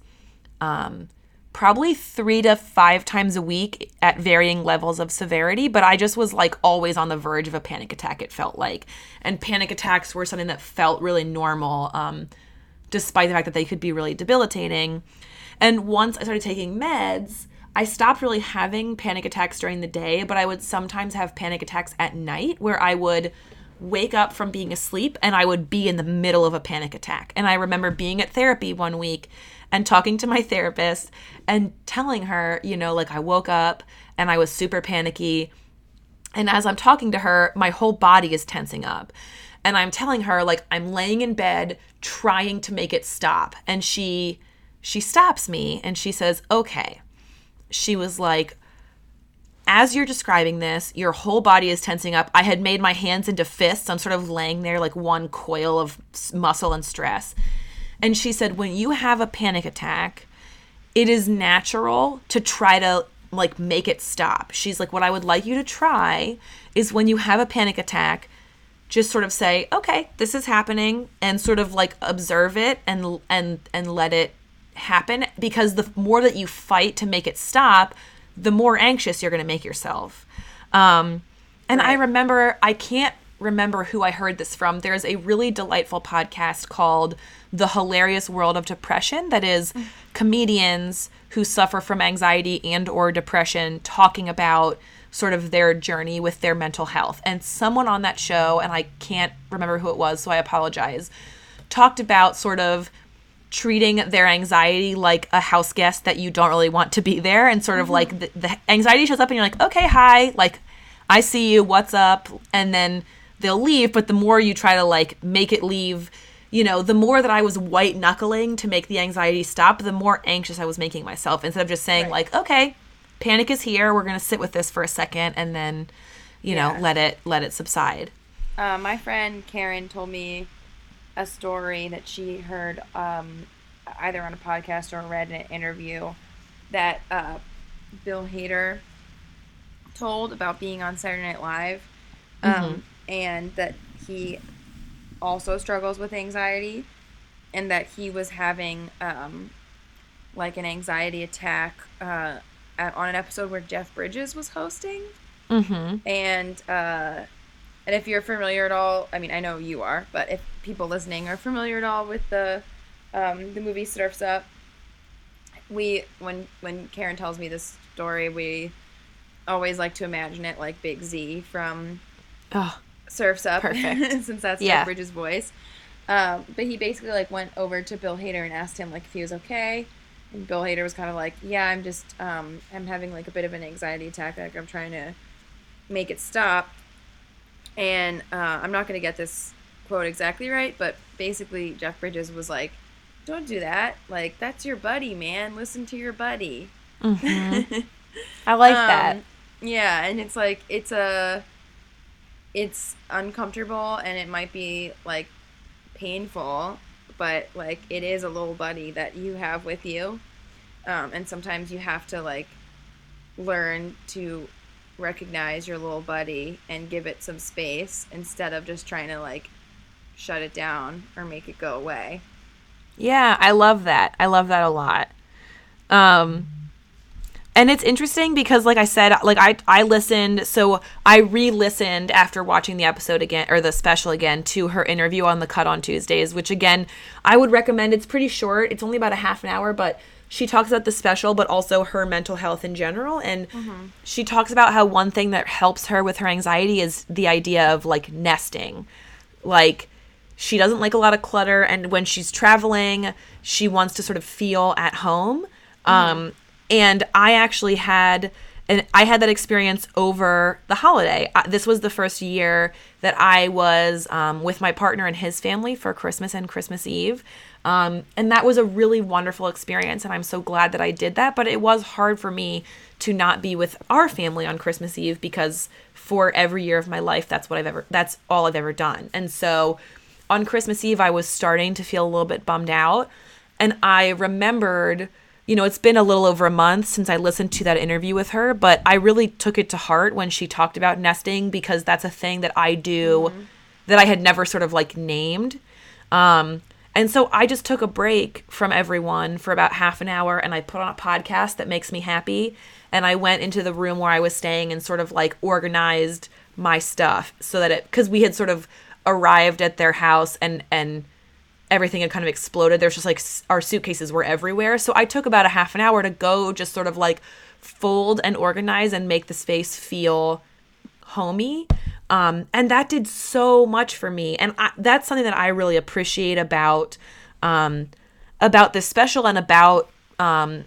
Speaker 1: Um, probably three to five times a week at varying levels of severity, but I just was like always on the verge of a panic attack, it felt like. And panic attacks were something that felt really normal, um, despite the fact that they could be really debilitating. And once I started taking meds, I stopped really having panic attacks during the day, but I would sometimes have panic attacks at night where I would wake up from being asleep and I would be in the middle of a panic attack. And I remember being at therapy one week and talking to my therapist and telling her, you know, like I woke up and I was super panicky. And as I'm talking to her, my whole body is tensing up. And I'm telling her like I'm laying in bed trying to make it stop. And she she stops me and she says, "Okay." She was like, as you're describing this, your whole body is tensing up. I had made my hands into fists. I'm sort of laying there like one coil of muscle and stress. And she said, when you have a panic attack, it is natural to try to like make it stop. She's like, what I would like you to try is when you have a panic attack, just sort of say, okay, this is happening, and sort of like observe it and and and let it happen. Because the more that you fight to make it stop, the more anxious you're going to make yourself. Um, and I remember, I can't remember who I heard this from. There's a really delightful podcast called The Hilarious World of Depression that is comedians who suffer from anxiety and or depression talking about sort of their journey with their mental health. And someone on that show, and I can't remember who it was, so I apologize, talked about sort of treating their anxiety like a house guest that you don't really want to be there and sort of like the, the anxiety shows up and you're like okay hi like i see you what's up? And then they'll leave but the more you try to like make it leave you know the more that i was white knuckling to make the anxiety stop the more anxious i was making myself. Instead of just saying
Speaker 2: Right.
Speaker 1: like okay panic is here we're going to sit with this for a second and then you know let it let it subside.
Speaker 2: Uh, my friend Karen told me a story that she heard um, either on a podcast or read in an interview that uh, Bill Hader told about being on Saturday Night Live, um, and that he also struggles with anxiety, and that he was having um, like an anxiety attack uh, at, on an episode where Jeff Bridges was hosting.
Speaker 1: Mm-hmm.
Speaker 2: And uh, and if you're familiar at all, I mean, I know you are, but if people listening are familiar at all with the um, the movie Surfs Up, we when when Karen tells me this story, we always like to imagine it like Big Z from
Speaker 1: Oh,
Speaker 2: Surfs Up,
Speaker 1: Perfect.
Speaker 2: since that's
Speaker 1: Yeah.
Speaker 2: Bridges' voice. Um, but he basically like went over to Bill Hader and asked him like if he was okay, and Bill Hader was kind of like, "Yeah, I'm just um, I'm having like a bit of an anxiety attack. Like I'm trying to make it stop." And uh, I'm not gonna get this quote exactly right, but basically Jeff Bridges was like, "Don't do that. Like that's your buddy, man. Listen to your buddy."
Speaker 1: I like that.
Speaker 2: Um, Yeah, and it's like it's a it's uncomfortable and it might be like painful, but like it is a little buddy that you have with you. Um, and sometimes you have to like learn to recognize your little buddy and give it some space instead of just trying to like shut it down or make it go away.
Speaker 1: Yeah, I love that. I love that a lot. Um and it's interesting because like I said, like I I listened so I re-listened after watching the episode again or the special again to her interview on the cut on Tuesdays, which again, I would recommend. It's pretty short. It's only about a half an hour, but she talks about the special but also her mental health in general. And she talks about how one thing that helps her with her anxiety is the idea of like nesting. Like she doesn't like a lot of clutter and when she's traveling she wants to sort of feel at home. Um, and i actually had and i had that experience over the holiday. Uh, this was the first year that i was um, with my partner and his family for christmas and christmas eve um, and that was a really wonderful experience and i'm so glad that i did that but it was hard for me to not be with our family on christmas eve because for every year of my life that's what i've ever that's all i've ever done and so on Christmas Eve, I was starting to feel a little bit bummed out. And I remembered, you know, it's been a little over a month since I listened to that interview with her, but I really took it to heart when she talked about nesting because that's a thing that I do that I had never sort of like named. Um, and so I just took a break from everyone for about half an hour and I put on a podcast that makes me happy. And I went into the room where I was staying and sort of like organized my stuff so that it, because we had sort of arrived at their house and, and, everything had kind of exploded. There's just like our suitcases were everywhere. So I took about a half an hour to go just sort of like fold and organize and make the space feel homey. Um, and that did so much for me. And I, that's something that I really appreciate about um, about this special and about um,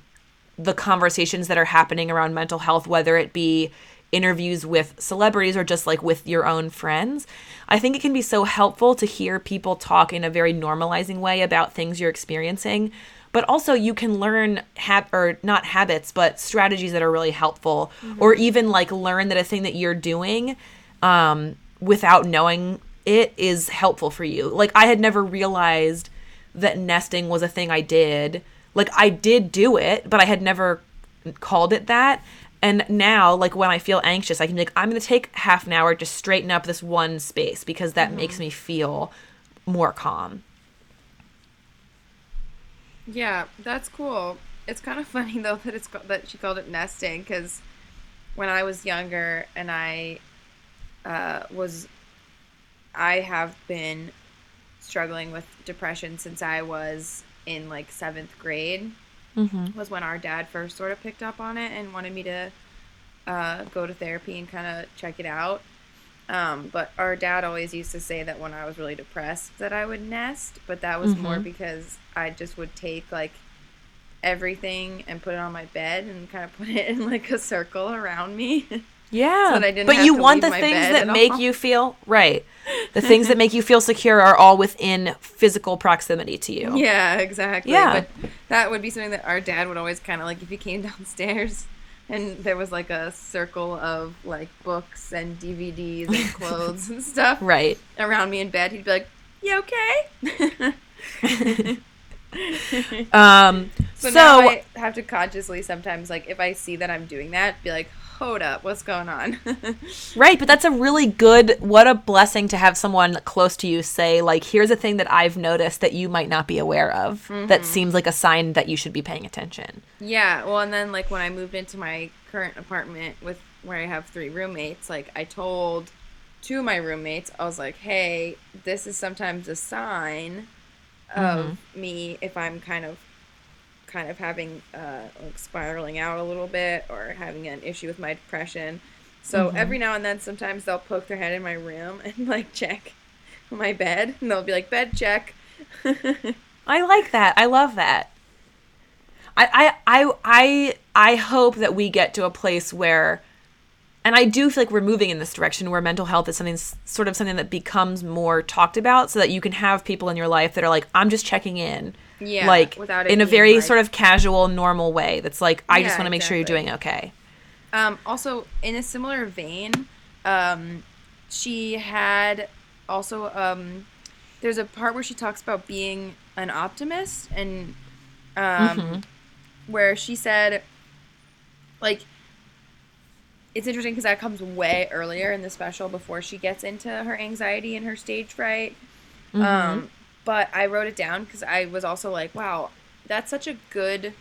Speaker 1: the conversations that are happening around mental health, whether it be interviews with celebrities or just like with your own friends. I think it can be so helpful to hear people talk in a very normalizing way about things you're experiencing. But also, you can learn hab or not habits, but strategies that are really helpful, or even like learn that a thing that you're doing um, without knowing it is helpful for you. Like I had never realized that nesting was a thing I did. Like I did do it, but I had never called it that. And now, like when I feel anxious, I can be like, I'm gonna take half an hour to straighten up this one space because that makes me feel more calm.
Speaker 2: Yeah, that's cool. It's kind of funny though that it's that she called it nesting because when I was younger and I uh, was, I have been struggling with depression since I was in like seventh grade.
Speaker 1: Mm-hmm.
Speaker 2: Was when our dad first sort of picked up on it and wanted me to uh, go to therapy and kind of check it out. Um, but our dad always used to say that when I was really depressed that I would nest, but that was more
Speaker 1: Mhm.
Speaker 2: because I just would take like everything and put it on my bed and kind of put it in like a circle around me.
Speaker 1: Yeah,
Speaker 2: So that I didn't
Speaker 1: but you want the things that make
Speaker 2: all.
Speaker 1: you feel right. The things that make you feel secure are all within physical proximity to you.
Speaker 2: yeah, exactly.
Speaker 1: Yeah.
Speaker 2: But that would be something that our dad would always kind of like if he came downstairs and there was like a circle of like books and DVDs and clothes and stuff
Speaker 1: Right.
Speaker 2: around me in bed, he'd be like, "You okay?"
Speaker 1: Um.
Speaker 2: So,
Speaker 1: So,
Speaker 2: I have to consciously sometimes, like, if I see that I'm doing that, be like, hold up, what's going on?
Speaker 1: right, but that's a really good. What a blessing to have someone close to you say, like, "Here's a thing that I've noticed that you might not be aware of.
Speaker 2: Mm-hmm.
Speaker 1: That seems like a sign that you should be paying attention."
Speaker 2: yeah, well, and then, like, when I moved into my current apartment with where I have three roommates, like, I told two of my roommates, I was like, hey, this is sometimes a sign of
Speaker 1: Mm-hmm.
Speaker 2: me if I'm kind of kind of having uh like spiraling out a little bit or having an issue with my depression. So
Speaker 1: Mm-hmm.
Speaker 2: every now and then sometimes they'll poke their head in my room and like check my bed and they'll be like bed check.
Speaker 1: I like that. I love that. I I I I I hope that we get to a place where and I do feel like we're moving in this direction where mental health is something sort of something that becomes more talked about so that you can have people in your life that are like I'm just checking in.
Speaker 2: Yeah,
Speaker 1: Like in a very
Speaker 2: like-
Speaker 1: sort of casual normal way that's like I just want to make sure you're doing okay.
Speaker 2: Um, also, in a similar vein, um, she had also um, there's a part where she talks about being an optimist and um, where she said like it's interesting because that comes way earlier in the special before she gets into her anxiety and her stage fright. Um, but I wrote it down because I was also like, wow, that's such a good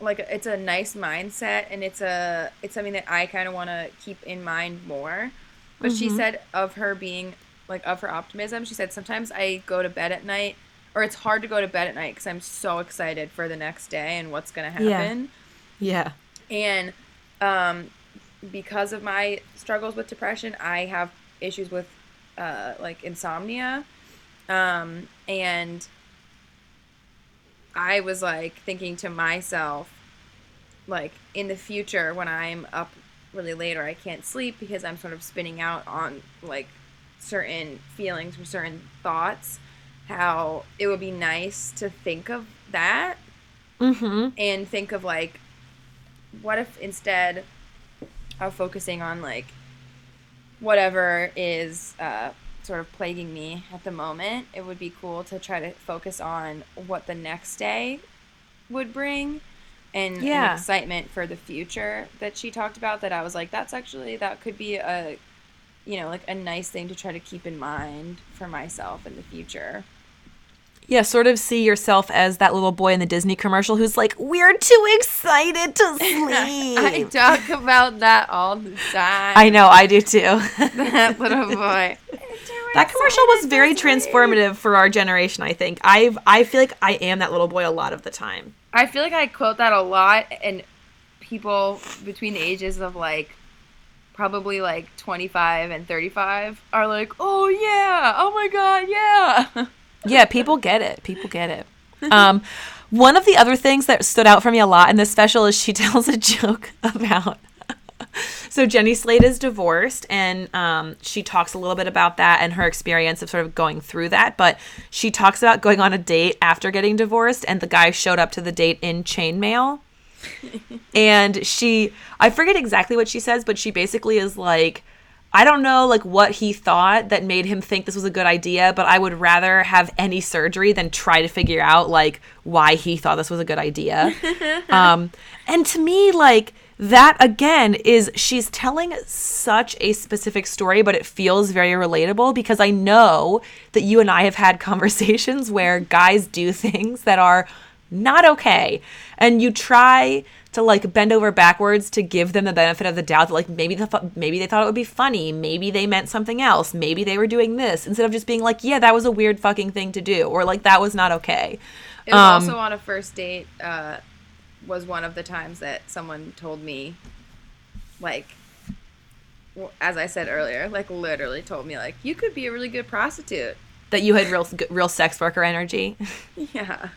Speaker 2: like it's a nice mindset and it's a it's something that I kind of want to keep in mind more. But she said of her being like of her optimism, she said sometimes I go to bed at night or it's hard to go to bed at night cuz I'm so excited for the next day and what's going to
Speaker 1: Yeah.
Speaker 2: happen.
Speaker 1: Yeah.
Speaker 2: And um because of my struggles with depression, I have issues with uh like insomnia. Um and I was like thinking to myself, like in the future when I'm up really late or I can't sleep because I'm sort of spinning out on like certain feelings or certain thoughts, how it would be nice to think of that
Speaker 1: Mhm.
Speaker 2: and think of like, what if instead of focusing on like whatever is uh, sort of plaguing me at the moment, it would be cool to try to focus on what the next day would bring and an excitement for the future that she talked about that I was like that's actually that could be a you know like a nice thing to try to keep in mind for myself in the future.
Speaker 1: Yeah, sort of see yourself as that little boy in the Disney commercial who's like, "We're too excited to sleep."
Speaker 2: I talk about that all the time.
Speaker 1: I know, I do too.
Speaker 2: that little boy.
Speaker 1: that commercial was very transformative for our generation, I think. I've I feel like I am that little boy a lot of the time.
Speaker 2: I feel like I quote that a lot, and people between the ages of like probably like 25 and 35 are like, oh yeah, oh my god, yeah.
Speaker 1: Yeah, people get it. People get it. Um, one of the other things that stood out for me a lot in this special is she tells a joke about. so Jenny Slate is divorced, and um, she talks a little bit about that and her experience of sort of going through that. But she talks about going on a date after getting divorced, and the guy showed up to the date in chainmail. and she, I forget exactly what she says, but she basically is like, I don't know like what he thought that made him think this was a good idea, but I would rather have any surgery than try to figure out like why he thought this was a good idea. um, and to me, like that again is she's telling such a specific story, but it feels very relatable because I know that you and I have had conversations where guys do things that are not okay and you try to like bend over backwards to give them the benefit of the doubt that like maybe they thought maybe they thought it would be funny maybe they meant something else maybe they were doing this instead of just being like yeah that was a weird fucking thing to do or like that was not okay
Speaker 2: It was
Speaker 1: Um,
Speaker 2: also on a first date. Uh, was one of the times that someone told me, like, as I said earlier, like literally told me like you could be a really good prostitute.
Speaker 1: that you had real real sex worker energy
Speaker 2: Yeah.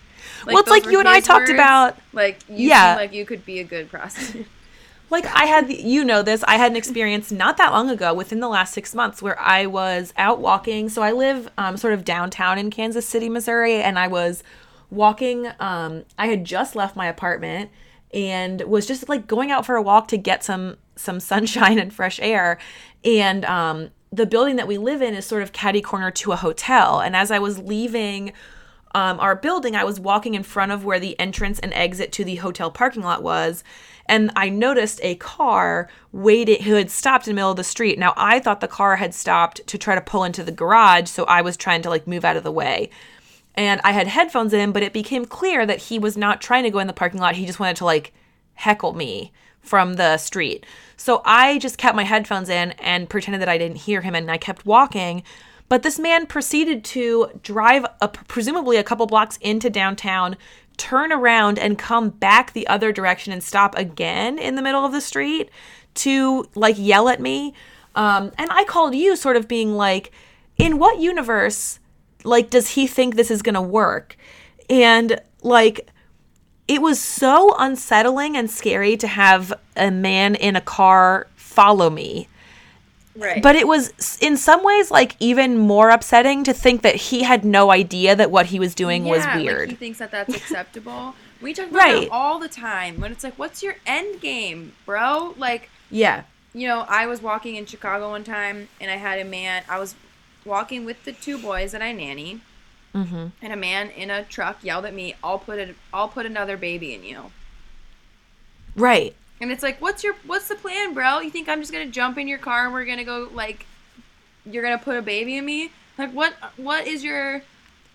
Speaker 1: Well, it's like you and I talked about-
Speaker 2: Like you
Speaker 1: Yeah.
Speaker 2: seem like you could be a good prostitute.
Speaker 1: like I had, the, you know, this. I had an experience not that long ago, within the last six months, where I was out walking. So I live um, sort of downtown in Kansas City, Missouri, and I was walking. Um, I had just left my apartment and was just like going out for a walk to get some some sunshine and fresh air. And um, the building that we live in is sort of catty corner to a hotel. And as I was leaving um, our building, I was walking in front of where the entrance and exit to the hotel parking lot was, and I noticed a car waiting who had stopped in the middle of the street. Now I thought the car had stopped to try to pull into the garage, so I was trying to like move out of the way. And I had headphones in, but it became clear that he was not trying to go in the parking lot. He just wanted to like heckle me from the street. So I just kept my headphones in and pretended that I didn't hear him and I kept walking. But this man proceeded to drive presumably a couple blocks into downtown, turn around and come back the other direction and stop again in the middle of the street to like yell at me. Um, and I called you sort of being like, in what universe like does he think this is going to work? And like it was so unsettling and scary to have a man in a car follow me.
Speaker 2: Right.
Speaker 1: But it was in some ways like even more upsetting to think that he had no idea that what he was doing was weird.
Speaker 2: Like he thinks that that's acceptable. we talk about
Speaker 1: Right.
Speaker 2: that all the time. When it's like, what's your end game, bro? Like,
Speaker 1: yeah.
Speaker 2: you know, I was walking in Chicago one time, and I had a man. I was walking with the two boys that I nanny,
Speaker 1: Mm-hmm.
Speaker 2: and a man in a truck yelled at me, "I'll put it. I'll put another baby in you."
Speaker 1: Right.
Speaker 2: And it's like, what's your what's the plan, bro? You think I'm just gonna jump in your car and we're gonna go like, you're gonna put a baby in me? Like, what what is your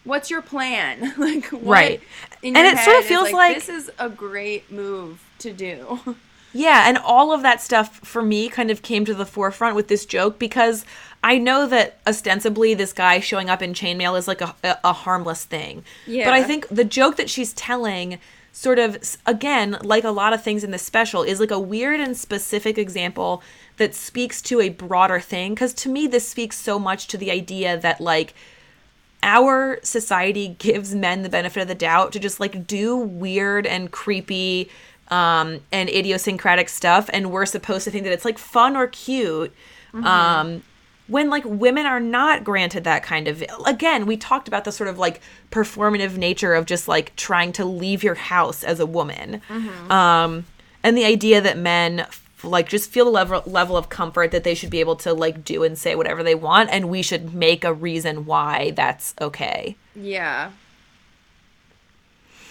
Speaker 2: what's your plan? like, what
Speaker 1: Right. And it sort of feels like-
Speaker 2: this is a great move to do.
Speaker 1: Yeah, and all of that stuff for me kind of came to the forefront with this joke because I know that ostensibly this guy showing up in chainmail is like a, a, a harmless thing.
Speaker 2: Yeah.
Speaker 1: But I think the joke that she's telling sort of again like a lot of things in this special is like a weird and specific example that speaks to a broader thing because to me this speaks so much to the idea that like our society gives men the benefit of the doubt to just like do weird and creepy um, and idiosyncratic stuff, and we're supposed to think that it's like fun or cute. Um, when like women are not granted that kind of again we talked about the sort of like performative nature of just like trying to leave your house as a woman. Um and the idea that men like just feel the level level of comfort that they should be able to like do and say whatever they want and we should make a reason why that's okay.
Speaker 2: Yeah.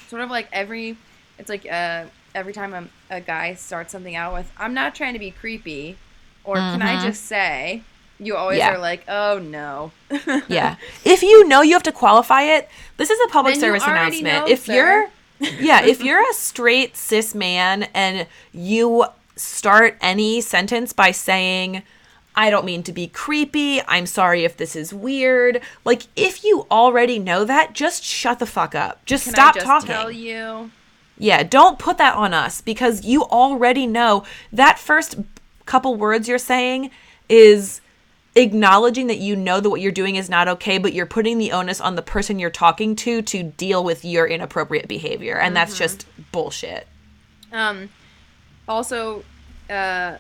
Speaker 2: Sort of like every, it's like uh, every time a, a guy starts something out with, I'm not trying to be creepy, or can I just say, you always
Speaker 1: Yeah.
Speaker 2: are like, oh no.
Speaker 1: yeah if you know you have to qualify it this is a public
Speaker 2: Then
Speaker 1: service announcement
Speaker 2: know,
Speaker 1: if
Speaker 2: sir.
Speaker 1: you're yeah if you're a straight cis man and you start any sentence by saying I don't mean to be creepy. I'm sorry if this is weird. Like, if you already know that, just shut the fuck up. Just
Speaker 2: Can
Speaker 1: stop
Speaker 2: I just
Speaker 1: talking.
Speaker 2: tell you?
Speaker 1: Yeah, don't put that on us because you already know that first couple words you're saying is acknowledging that you know that what you're doing is not okay, but you're putting the onus on the person you're talking to to deal with your inappropriate behavior. And that's just bullshit.
Speaker 2: Um, also, uh,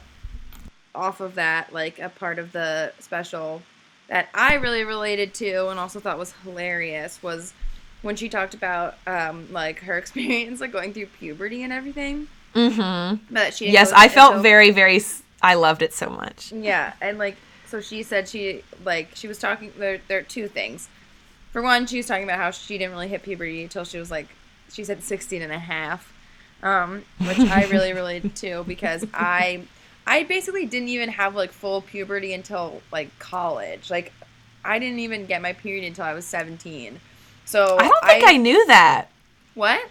Speaker 2: off of that, like a part of the special that I really related to and also thought was hilarious was when she talked about um like her experience like going through puberty and everything. Mm-hmm. But she
Speaker 1: Yes, I felt
Speaker 2: until-
Speaker 1: very, very, I loved it so much.
Speaker 2: yeah, and like so she said she like she was talking there there are two things. For one, she was talking about how she didn't really hit puberty until she was like she said 16 and a half. Um, which I really related to because I I basically didn't even have like full puberty until like college. Like I didn't even get my period until I was 17. So
Speaker 1: I don't think I, knew that.
Speaker 2: What?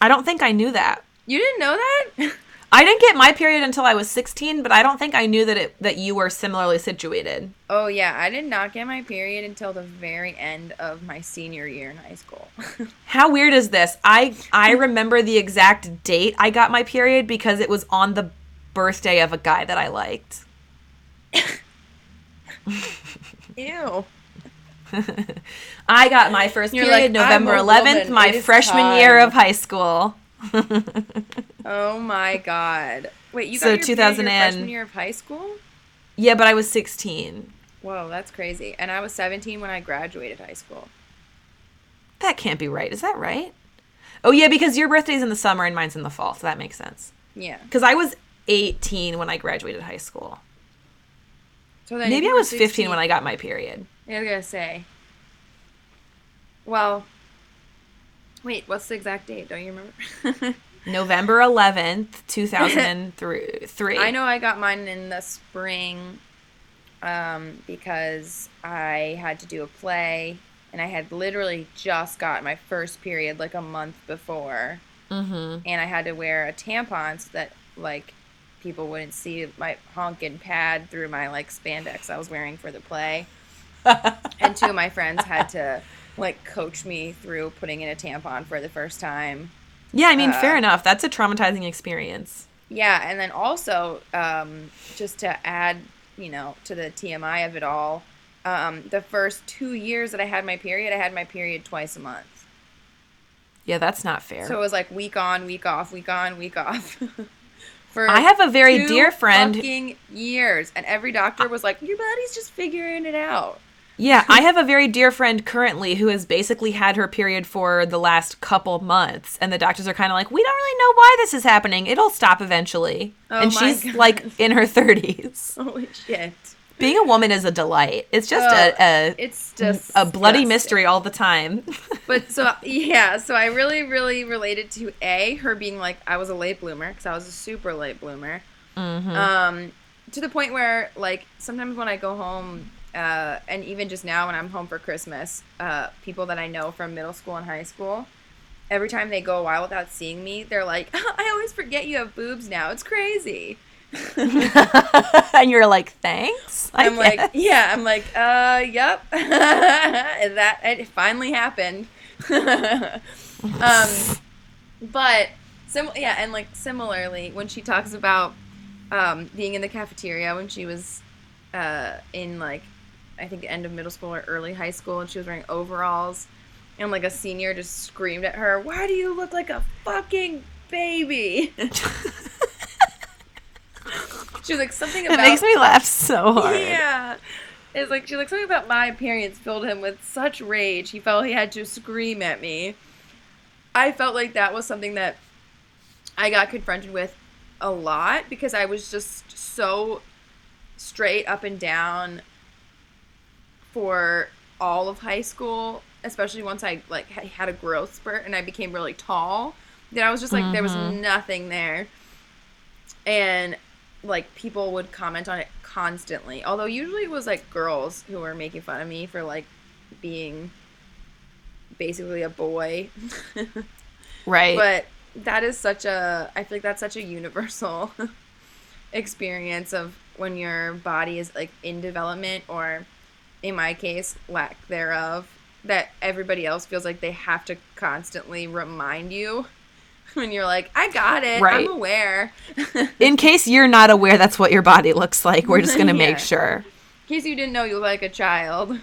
Speaker 1: I don't think I knew that.
Speaker 2: You didn't know that?
Speaker 1: I didn't get my period until I was 16, but I don't think I knew that it that you were similarly situated.
Speaker 2: oh yeah, I did not get my period until the very end of my senior year in high school.
Speaker 1: How weird is this? I I remember the exact date I got my period because it was on the birthday of a guy that I liked.
Speaker 2: Ew.
Speaker 1: I got my 1st
Speaker 2: You're
Speaker 1: period
Speaker 2: like,
Speaker 1: November 11th, my freshman year of high school.
Speaker 2: Oh my god. Wait, you got
Speaker 1: So
Speaker 2: your period
Speaker 1: 2000
Speaker 2: your freshman year of high school?
Speaker 1: Yeah, but I was 16.
Speaker 2: Whoa, that's crazy. And I was 17 when I graduated high school.
Speaker 1: That can't be right. Is that right? Oh yeah, because your birthday's in the summer and mine's in the fall, so that makes sense.
Speaker 2: Yeah.
Speaker 1: Because I was 18 when I graduated high school.
Speaker 2: So then
Speaker 1: Maybe I was 15 when I got my period.
Speaker 2: I was gonna say. Well. Wait, what's the exact date? Don't you remember?
Speaker 1: November 11th, 2003.
Speaker 2: I know I got mine in the spring, um, because I had to do a play, and I had literally just got my first period like a month before,
Speaker 1: Mm-hmm.
Speaker 2: and I had to wear a tampon so that like people wouldn't see my honking pad through my like spandex I was wearing for the play. and two of my friends had to like coach me through putting in a tampon for the first time.
Speaker 1: Yeah, I mean,
Speaker 2: Uh,
Speaker 1: fair enough. That's a traumatizing experience.
Speaker 2: Yeah, and then also um, just to add, you know, to the TMI of it all, um, the first two years that I had my period, I had my period twice a month.
Speaker 1: Yeah, that's not fair.
Speaker 2: So it was like week on, week off, week on, week off. For
Speaker 1: I have a very dear friend-
Speaker 2: Fucking years, and every doctor was like, "Your body's just figuring it out."
Speaker 1: Yeah, I have a very dear friend currently who has basically had her period for the last couple months, and the doctors are kind of like, we don't really know why this is happening. It'll stop eventually.
Speaker 2: Oh
Speaker 1: and she's
Speaker 2: God.
Speaker 1: like in her 30s.
Speaker 2: Holy shit!
Speaker 1: Being a woman is a delight. It's just
Speaker 2: Oh,
Speaker 1: a, a,
Speaker 2: It's just
Speaker 1: a bloody
Speaker 2: disgusting.
Speaker 1: mystery all the time.
Speaker 2: But so yeah, so I really, really related to a her being like I was a late bloomer because I was a super late bloomer.
Speaker 1: Mm-hmm.
Speaker 2: Um, to the point where like sometimes when I go home, uh, and even just now when I'm home for Christmas, uh, people that I know from middle school and high school, every time they go a while without seeing me, they're like, I always forget you have boobs now. It's crazy.
Speaker 1: and you're like, thanks. I
Speaker 2: I'm like, yeah, I'm like, uh, yep. that it finally happened. um, but sim- yeah, and like similarly, when she talks about um, being in the cafeteria when she was uh, in like I think end of middle school or early high school, and she was wearing overalls, and like a senior just screamed at her, "Why do you look like a fucking baby?" she was like something
Speaker 1: it
Speaker 2: about
Speaker 1: makes me laugh so hard.
Speaker 2: yeah. It's like she's like something about my appearance filled him with such rage. He felt he had to scream at me. I felt like that was something that I got confronted with a lot because I was just so straight up and down for all of high school, especially once I like had a growth spurt and I became really tall. That I was just like there was mm-hmm. nothing there. And like people would comment on it constantly. Although usually it was like girls who were making fun of me for like being basically a boy.
Speaker 1: Right.
Speaker 2: but that is such a I feel like that's such a universal experience of when your body is like in development or in my case lack thereof that everybody else feels like they have to constantly remind you when you're like I got it
Speaker 1: Right.
Speaker 2: I'm aware
Speaker 1: In case you're not aware that's what your body looks like, we're just going to
Speaker 2: Yeah.
Speaker 1: make sure.
Speaker 2: in case you didn't know you look like a child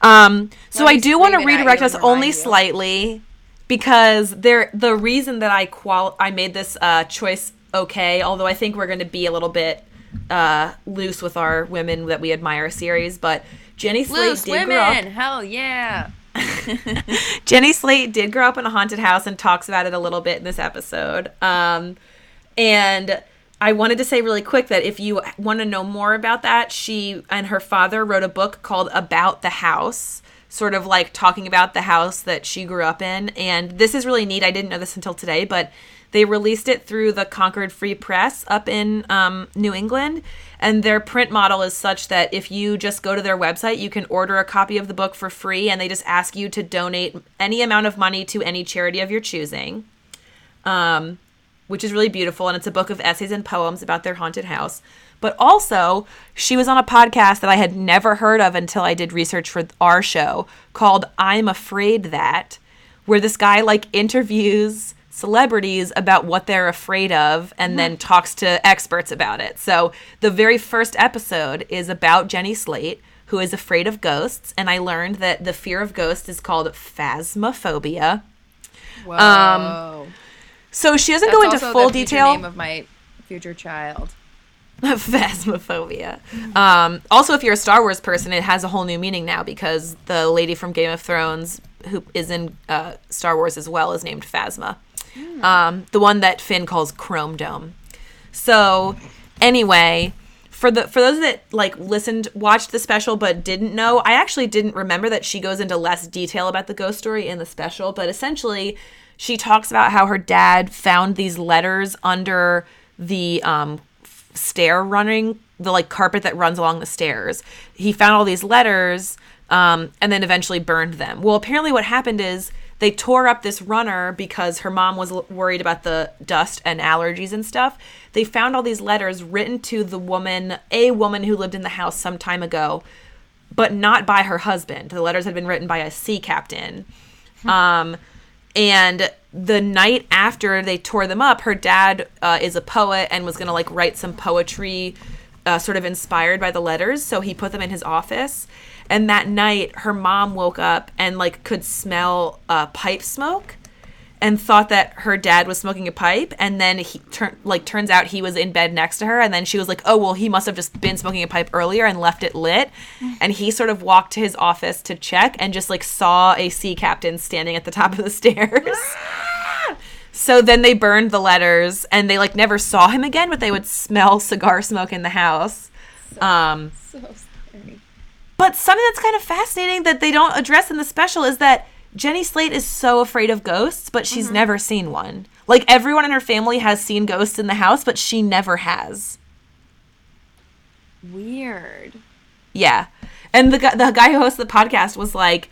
Speaker 1: Um, so I do want to
Speaker 2: scream it at
Speaker 1: redirect us only
Speaker 2: you.
Speaker 1: slightly because there the reason that I qual I made this uh, choice okay, although I think we're going to be a little bit uh, loose with our women that we admire series, but Jenny Slate
Speaker 2: Loose
Speaker 1: did grow up
Speaker 2: women hell yeah
Speaker 1: Jenny Slate did grow up in a haunted house and talks about it a little bit in this episode. Um, and I wanted to say really quick that if you want to know more about that, she and her father wrote a book called About the House, sort of like talking about the house that she grew up in. And this is really neat. I didn't know this until today, but they released it through the Concord Free Press up in um, New England. And their print model is such that if you just go to their website, you can order a copy of the book for free, and they just ask you to donate any amount of money to any charity of your choosing um, which is really beautiful. And it's a book of essays and poems about their haunted house. But also, she was on a podcast that I had never heard of until I did research for our show called I'm Afraid That, where this guy like interviews celebrities about what they're afraid of and then talks to experts about it. So the very first episode is about Jenny Slate, who is afraid of ghosts. And I learned that the fear of ghosts is called phasmophobia.
Speaker 2: whoa
Speaker 1: So she doesn't
Speaker 2: That's
Speaker 1: go into full
Speaker 2: the
Speaker 1: detail.
Speaker 2: name of my future child
Speaker 1: Phasmophobia. Um, also, if you're a Star Wars person, it has a whole new meaning now because the lady from Game of Thrones, who is in uh, Star Wars as well, is named Phasma. Um, the one that Finn calls Chrome Dome. So, anyway, for the for those that like listened, watched the special but didn't know, I actually didn't remember that she goes into less detail about the ghost story in the special. But essentially, she talks about how her dad found these letters under the um, stair running the like carpet that runs along the stairs he found all these letters um, and then eventually burned them well apparently what happened is they tore up this runner because her mom was l- worried about the dust and allergies and stuff. They found all these letters written to the woman, a woman who lived in the house some time ago, but not by her husband. The letters had been written by a sea captain. Um, and the night after they tore them up, her dad uh, is a poet and was going to like write some poetry uh, sort of inspired by the letters. So he put them in his office. And that night, her mom woke up and like could smell uh, pipe smoke and thought that her dad was smoking a pipe. And then he turn like turns out he was in bed next to her. And then she was like oh well he must have just been smoking a pipe earlier and left it lit. And he sort of walked to his office to check and just like saw a sea captain standing at the top of the stairs. So then they burned the letters and they like never saw him again but they would smell cigar smoke in the house. Um
Speaker 2: So.
Speaker 1: But something that's kind of fascinating that they don't address in the special is that Jenny Slate is so afraid of ghosts, but she's
Speaker 2: Mm-hmm.
Speaker 1: never seen one. Like everyone in her family has seen ghosts in the house, but she never has.
Speaker 2: Weird.
Speaker 1: Yeah. And the guy, the guy who hosts the podcast was like,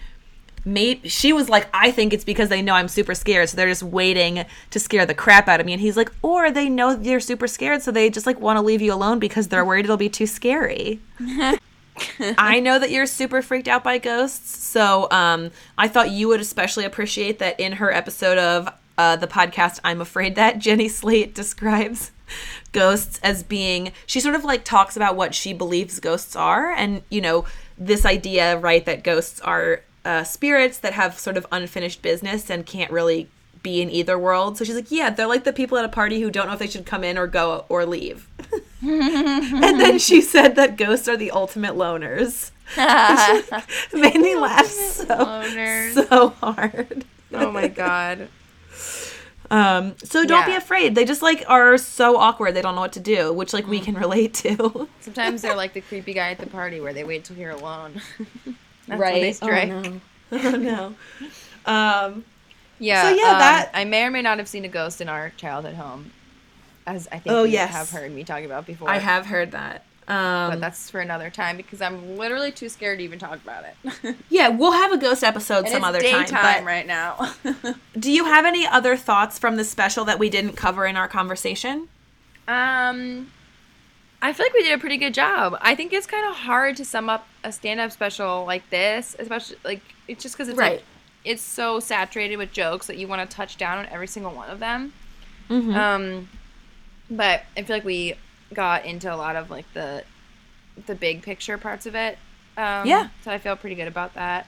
Speaker 1: maybe she was like, I think it's because they know I'm super scared, so they're just waiting to scare the crap out of me. And he's like, or they know you're super scared, so they just like want to leave you alone because they're worried it'll be too scary. I know that you're super freaked out by ghosts, so um, I thought you would especially appreciate that in her episode of uh, the podcast I'm Afraid That, Jenny Slate describes ghosts as being, she sort of like talks about what she believes ghosts are, and you know, this idea, right, that ghosts are uh, spirits that have sort of unfinished business and can't really be in either world. So she's like, yeah, they're like the people at a party who don't know if they should come in or go or leave. and then she said that ghosts are the ultimate loners. It made me laugh so,
Speaker 2: Loners.
Speaker 1: so hard.
Speaker 2: oh my god.
Speaker 1: Um, so don't be afraid. They just like are so awkward. They don't know what to do, which like we can relate to.
Speaker 2: Sometimes they're like the creepy guy at the party where they wait till you're alone. That's
Speaker 1: Right. Oh,
Speaker 2: strike.
Speaker 1: oh no. Um,
Speaker 2: Yeah.
Speaker 1: So, yeah,
Speaker 2: um,
Speaker 1: that-
Speaker 2: I may or may not have seen a ghost in our childhood home, as I think
Speaker 1: Oh,
Speaker 2: you
Speaker 1: yes.
Speaker 2: have heard me talking about before.
Speaker 1: I have heard that. Um,
Speaker 2: but that's for another time because I'm literally too scared to even talk about it.
Speaker 1: yeah, we'll have a ghost episode
Speaker 2: And
Speaker 1: some other time. But
Speaker 2: right now.
Speaker 1: do you have any other thoughts from the special that we didn't cover in our conversation?
Speaker 2: Um, I feel like we did a pretty good job. I think it's kind of hard to sum up a stand-up special like this, especially like it's just because it's
Speaker 1: Right.
Speaker 2: like it's so saturated with jokes that you want to touch down on every single one of them.
Speaker 1: Mm-hmm.
Speaker 2: Um, but I feel like we got into a lot of like the the big picture parts of it. Um,
Speaker 1: Yeah.
Speaker 2: So I feel pretty good about that.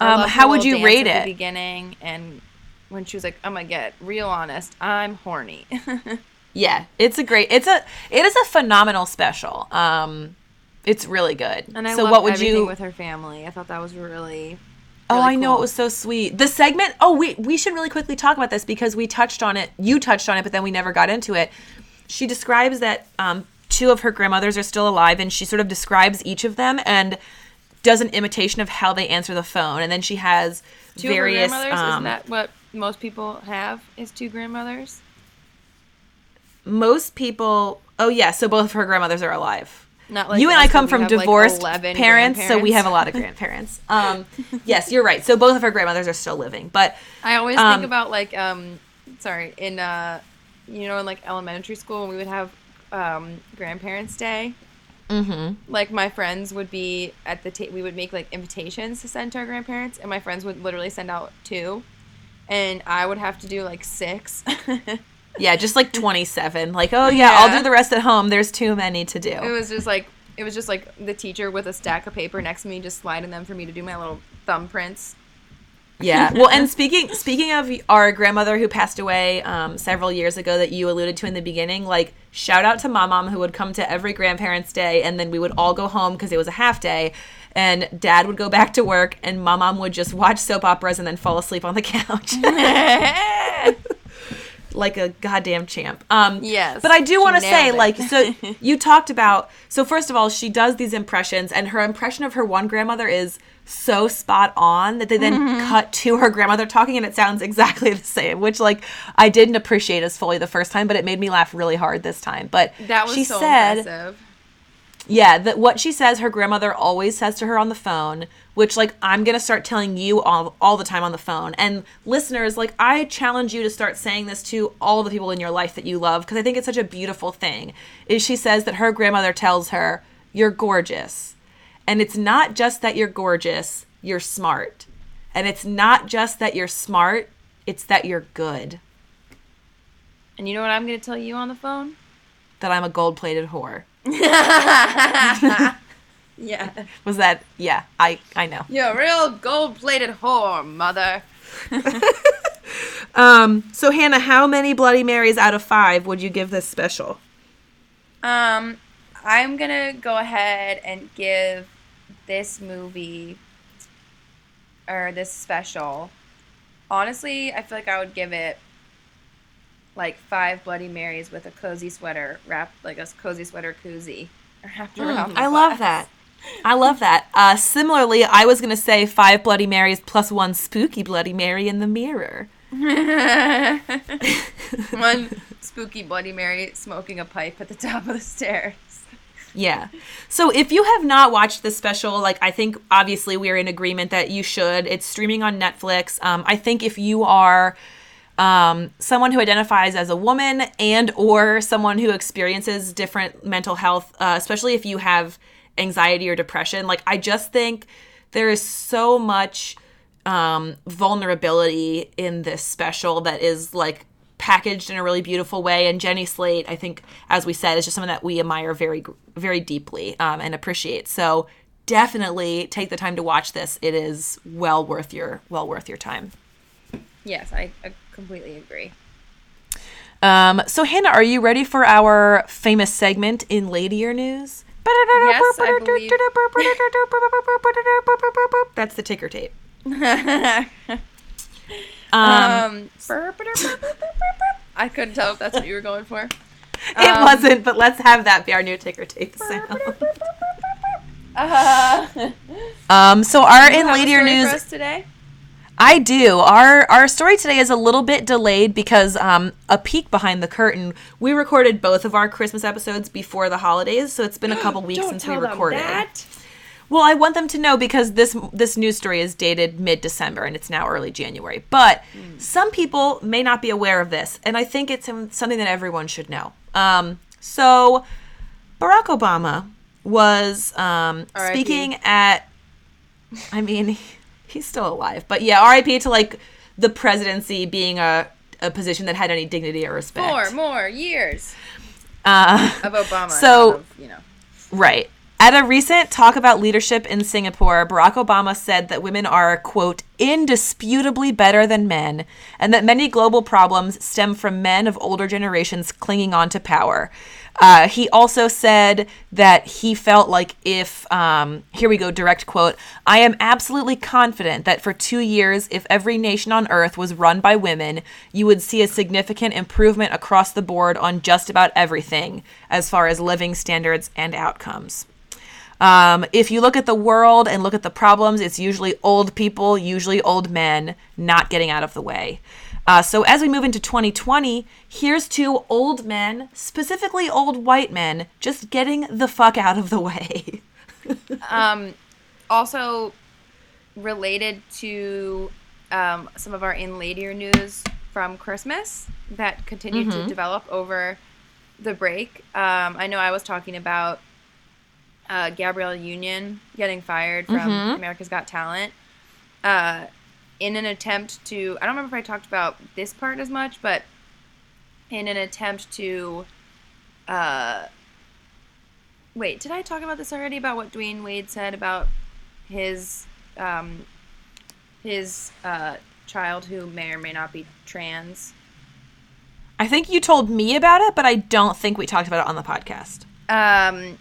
Speaker 1: Um, how would you rate it?
Speaker 2: beginning and when she was like, "I'm gonna get real honest. I'm horny."
Speaker 1: Yeah, it's a great. It's a. It is a phenomenal special. Um, it's really good.
Speaker 2: And I
Speaker 1: so what would you?
Speaker 2: with her family. I thought that was really.
Speaker 1: Oh,
Speaker 2: really
Speaker 1: I know it was so sweet. The segment. Oh, we we should really quickly talk about this because we touched on it. You touched on it, but then we never got into it. She describes that um, two of her grandmothers are still alive, and she sort of describes each of them and does an imitation of how they answer the phone, and then she has
Speaker 2: Two
Speaker 1: various.
Speaker 2: grandmothers.
Speaker 1: um,
Speaker 2: Isn't that what most people have? Is two grandmothers?
Speaker 1: most people. Oh yeah, so both of her grandmothers are alive.
Speaker 2: Not like
Speaker 1: you and I come from
Speaker 2: have, like,
Speaker 1: divorced parents, so we have a lot of grandparents. Um, yes, you're right. So both of her grandmothers are still living, but
Speaker 2: I always
Speaker 1: Um,
Speaker 2: think about like um, sorry, in uh, you know, in like elementary school, when we would have um, grandparents' day.
Speaker 1: mm-hmm.
Speaker 2: Like my friends would be at the ta- we would make like invitations to send to our grandparents, and my friends would literally send out two, and I would have to do like six.
Speaker 1: yeah, just like 27. Like, oh yeah, I'll do the rest at home. There's too many to do.
Speaker 2: It was just like it was just like the teacher with a stack of paper next to me, just sliding them for me to do my little thumbprints.
Speaker 1: Yeah. Well, and speaking speaking of our grandmother who passed away um, several years ago that you alluded to in the beginning, like shout out to my mom who would come to every grandparents' day, and then we would all go home because it was a half day, and dad would go back to work, and my mom would just watch soap operas and then fall asleep on the couch. like a goddamn champ. Um,
Speaker 2: Yes,
Speaker 1: But I do want to say,
Speaker 2: it.
Speaker 1: like, so you talked about. So first of all, she does these impressions, and her impression of her one grandmother is so spot on that they then
Speaker 2: Mm-hmm.
Speaker 1: cut to her grandmother talking, and it sounds exactly the same. Which, like, I didn't appreciate as fully the first time, but it made me laugh really hard this time. But
Speaker 2: that was
Speaker 1: she
Speaker 2: so
Speaker 1: said,
Speaker 2: impressive.
Speaker 1: yeah, that what she says her grandmother always says to her on the phone which like I'm going to start telling you all all the time on the phone. And listeners, like I challenge you to start saying this to all the people in your life that you love because I think it's such a beautiful thing. Is she says that her grandmother tells her, "You're gorgeous." And it's not just that you're gorgeous, you're smart. And it's not just that you're smart, it's that you're good.
Speaker 2: And you know what I'm going to tell you on the phone?
Speaker 1: That I'm a gold plated whore.
Speaker 2: Yeah.
Speaker 1: Was that, yeah, I, I know.
Speaker 2: You're a real gold plated whore, mother.
Speaker 1: Um, so Hannah, how many Bloody Marys out of five would you give this special?
Speaker 2: Um, I'm gonna go ahead and give this movie or this special. Honestly, I feel like I would give it like five Bloody Marys with a cozy sweater wrapped like a cozy sweater koozie wrapped around. the
Speaker 1: I love that. I love that. Uh, similarly, I was going to say five Bloody Marys plus one spooky Bloody Mary in the mirror.
Speaker 2: One spooky Bloody Mary smoking a pipe at the top of the stairs.
Speaker 1: Yeah. So if you have not watched this special, like I think obviously we're in agreement that you should. It's streaming on Netflix. Um, I think if you are um, someone who identifies as a woman and or someone who experiences different mental health, uh, especially if you have anxiety or depression, like I just think there is so much um, vulnerability in this special that is like packaged in a really beautiful way. And Jenny Slate, I think, as we said, is just someone that we admire very, very deeply um, and appreciate. So definitely take the time to watch this. It is well worth your well worth your time.
Speaker 2: Yes, I, I completely agree.
Speaker 1: Um, so Hannah, are you ready for our famous segment in Ladier News?
Speaker 2: Yes, I believe.
Speaker 1: That's the ticker tape.
Speaker 2: Um, I couldn't tell if that's what you were going for.
Speaker 1: It
Speaker 2: Um,
Speaker 1: wasn't, but let's have that be our new ticker tape sound.
Speaker 2: Uh,
Speaker 1: Um, so our in
Speaker 2: story
Speaker 1: News
Speaker 2: today.
Speaker 1: I do. Our our story today is a little bit delayed because um, a peek behind the curtain. We recorded both of our Christmas episodes before the holidays, so it's been a couple weeks since we recorded.
Speaker 2: that.
Speaker 1: Well, I want them to know because this this news story is dated mid December and it's now early January. But some people may not be aware of this, and I think it's something that everyone should know. Um, so, Barack Obama was um, speaking at. I mean, he's still alive, but yeah, R.I.P. to like the presidency being a a position that had any dignity or respect.
Speaker 2: Four more years
Speaker 1: Uh,
Speaker 2: of Obama.
Speaker 1: So-
Speaker 2: of, you know.
Speaker 1: Right. At a recent talk about leadership in Singapore, Barack Obama said that women are, quote, indisputably better than men, and that many global problems stem from men of older generations clinging on to power. Uh, he also said that he felt like if, um, here we go, direct quote, I am absolutely confident that for two years, if every nation on earth was run by women, you would see a significant improvement across the board on just about everything as far as living standards and outcomes. Um, if you look at the world and look at the problems, it's usually old people, usually old men, not getting out of the way. Uh, so as we move into 2020, here's to old men, specifically old white men, just getting the fuck out of the way.
Speaker 2: Um, also related to um, some of our in ladier news from Christmas that continued to develop over the break. Um, I know I was talking about uh, Gabrielle Union getting fired from America's Got Talent. Uh, in an attempt to, I don't remember if I talked about this part as much, but in an attempt to, uh, wait, did I talk about this already? About what Dwyane Wade said about his, um, his uh, child who may or may not be trans.
Speaker 1: I think you told me about it, but I don't think we talked about it on the podcast.
Speaker 2: Um,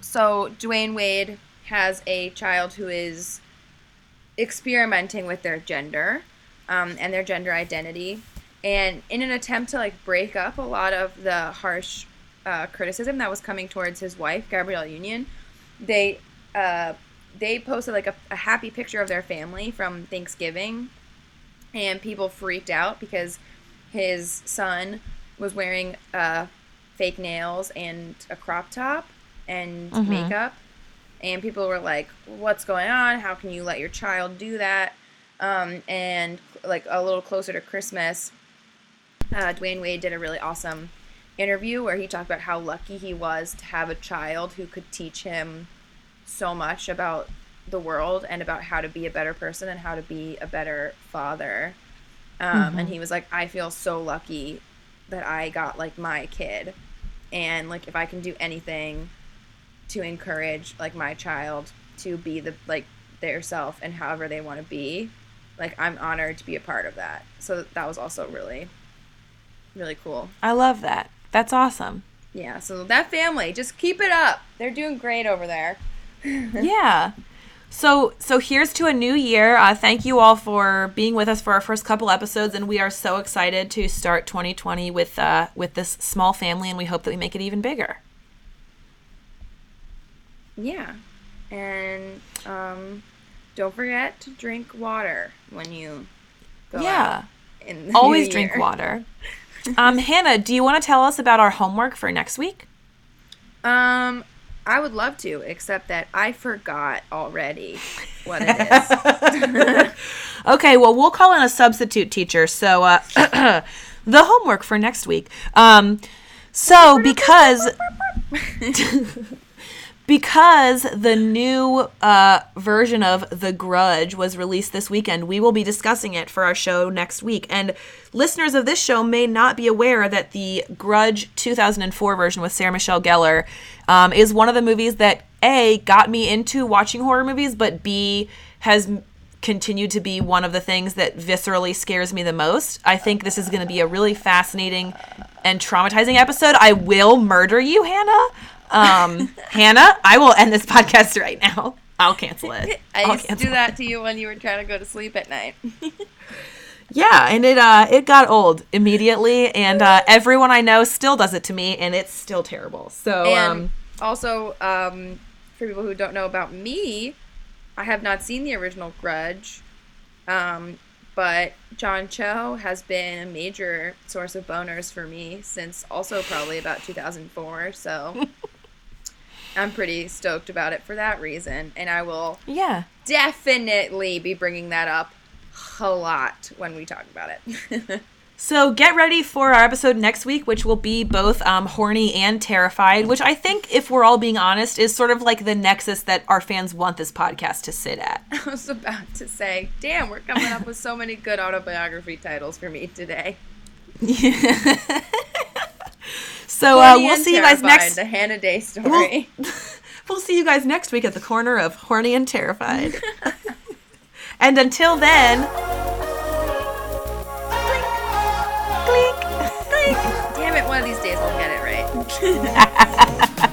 Speaker 2: so Dwyane Wade has a child who is experimenting with their gender um, and their gender identity, and in an attempt to like break up a lot of the harsh uh, criticism that was coming towards his wife Gabrielle Union, they uh, they posted like a, a happy picture of their family from Thanksgiving, and people freaked out because his son was wearing uh, fake nails and a crop top and makeup and people were like, "What's going on? How can you let your child do that?" Um, and like a little closer to Christmas, uh, Dwyane Wade did a really awesome interview where he talked about how lucky he was to have a child who could teach him so much about the world and about how to be a better person and how to be a better father. Um, mm-hmm. And he was like, I feel so lucky that I got like my kid. And like, if I can do anything to encourage like my child to be the like their self and however they want to be, like I'm honored to be a part of that. So that was also really, really cool.
Speaker 1: I love that. That's awesome.
Speaker 2: Yeah. So that family, just keep it up. They're doing great over there.
Speaker 1: yeah. So so here's to a new year. Uh, thank you all for being with us for our first couple episodes, and we are so excited to start 2020 with uh, with this small family, and we hope that we make it even bigger.
Speaker 2: Yeah, and um, don't forget to drink water when you
Speaker 1: go yeah. Always drink water. um, Hannah, do you want to tell us about our homework for next week?
Speaker 2: Um, I would love to, except that I forgot already what it is.
Speaker 1: okay, well, we'll call in a substitute teacher. So, uh, the homework for next week. Um, so because because the new uh, version of The Grudge was released this weekend, we will be discussing it for our show next week. And listeners of this show may not be aware that the Grudge 2004 version with Sarah Michelle Gellar um, is one of the movies that A, got me into watching horror movies, but B, has continued to be one of the things that viscerally scares me the most. I think this is going to be a really fascinating and traumatizing episode. I will murder you, Hannah. Um, Hannah, I will end this podcast right now. I'll cancel it.
Speaker 2: I I'll used to do that to you when you were trying to go to sleep at night.
Speaker 1: yeah, and it uh it got old immediately, and uh, everyone I know still does it to me, and it's still terrible. So um,
Speaker 2: also um, for people who don't know about me, I have not seen the original Grudge. Um, but John Cho has been a major source of boners for me since also probably about 2004. So I'm pretty stoked about it for that reason, and I will
Speaker 1: yeah
Speaker 2: definitely be bringing that up a lot when we talk about it.
Speaker 1: so get ready for our episode next week, which will be both um, horny and terrified. Which I think, if we're all being honest, is sort of like the nexus that our fans want this podcast to sit at.
Speaker 2: I was about to say, damn, we're coming up with so many good autobiography titles for me today. Yeah.
Speaker 1: So uh, we'll see you guys next.
Speaker 2: The Hannah Day story.
Speaker 1: We'll, we'll see you guys next week at the corner of Horny and Terrified. and until then.
Speaker 2: Clink, clink, clink. Damn it! One of these days we'll get it right.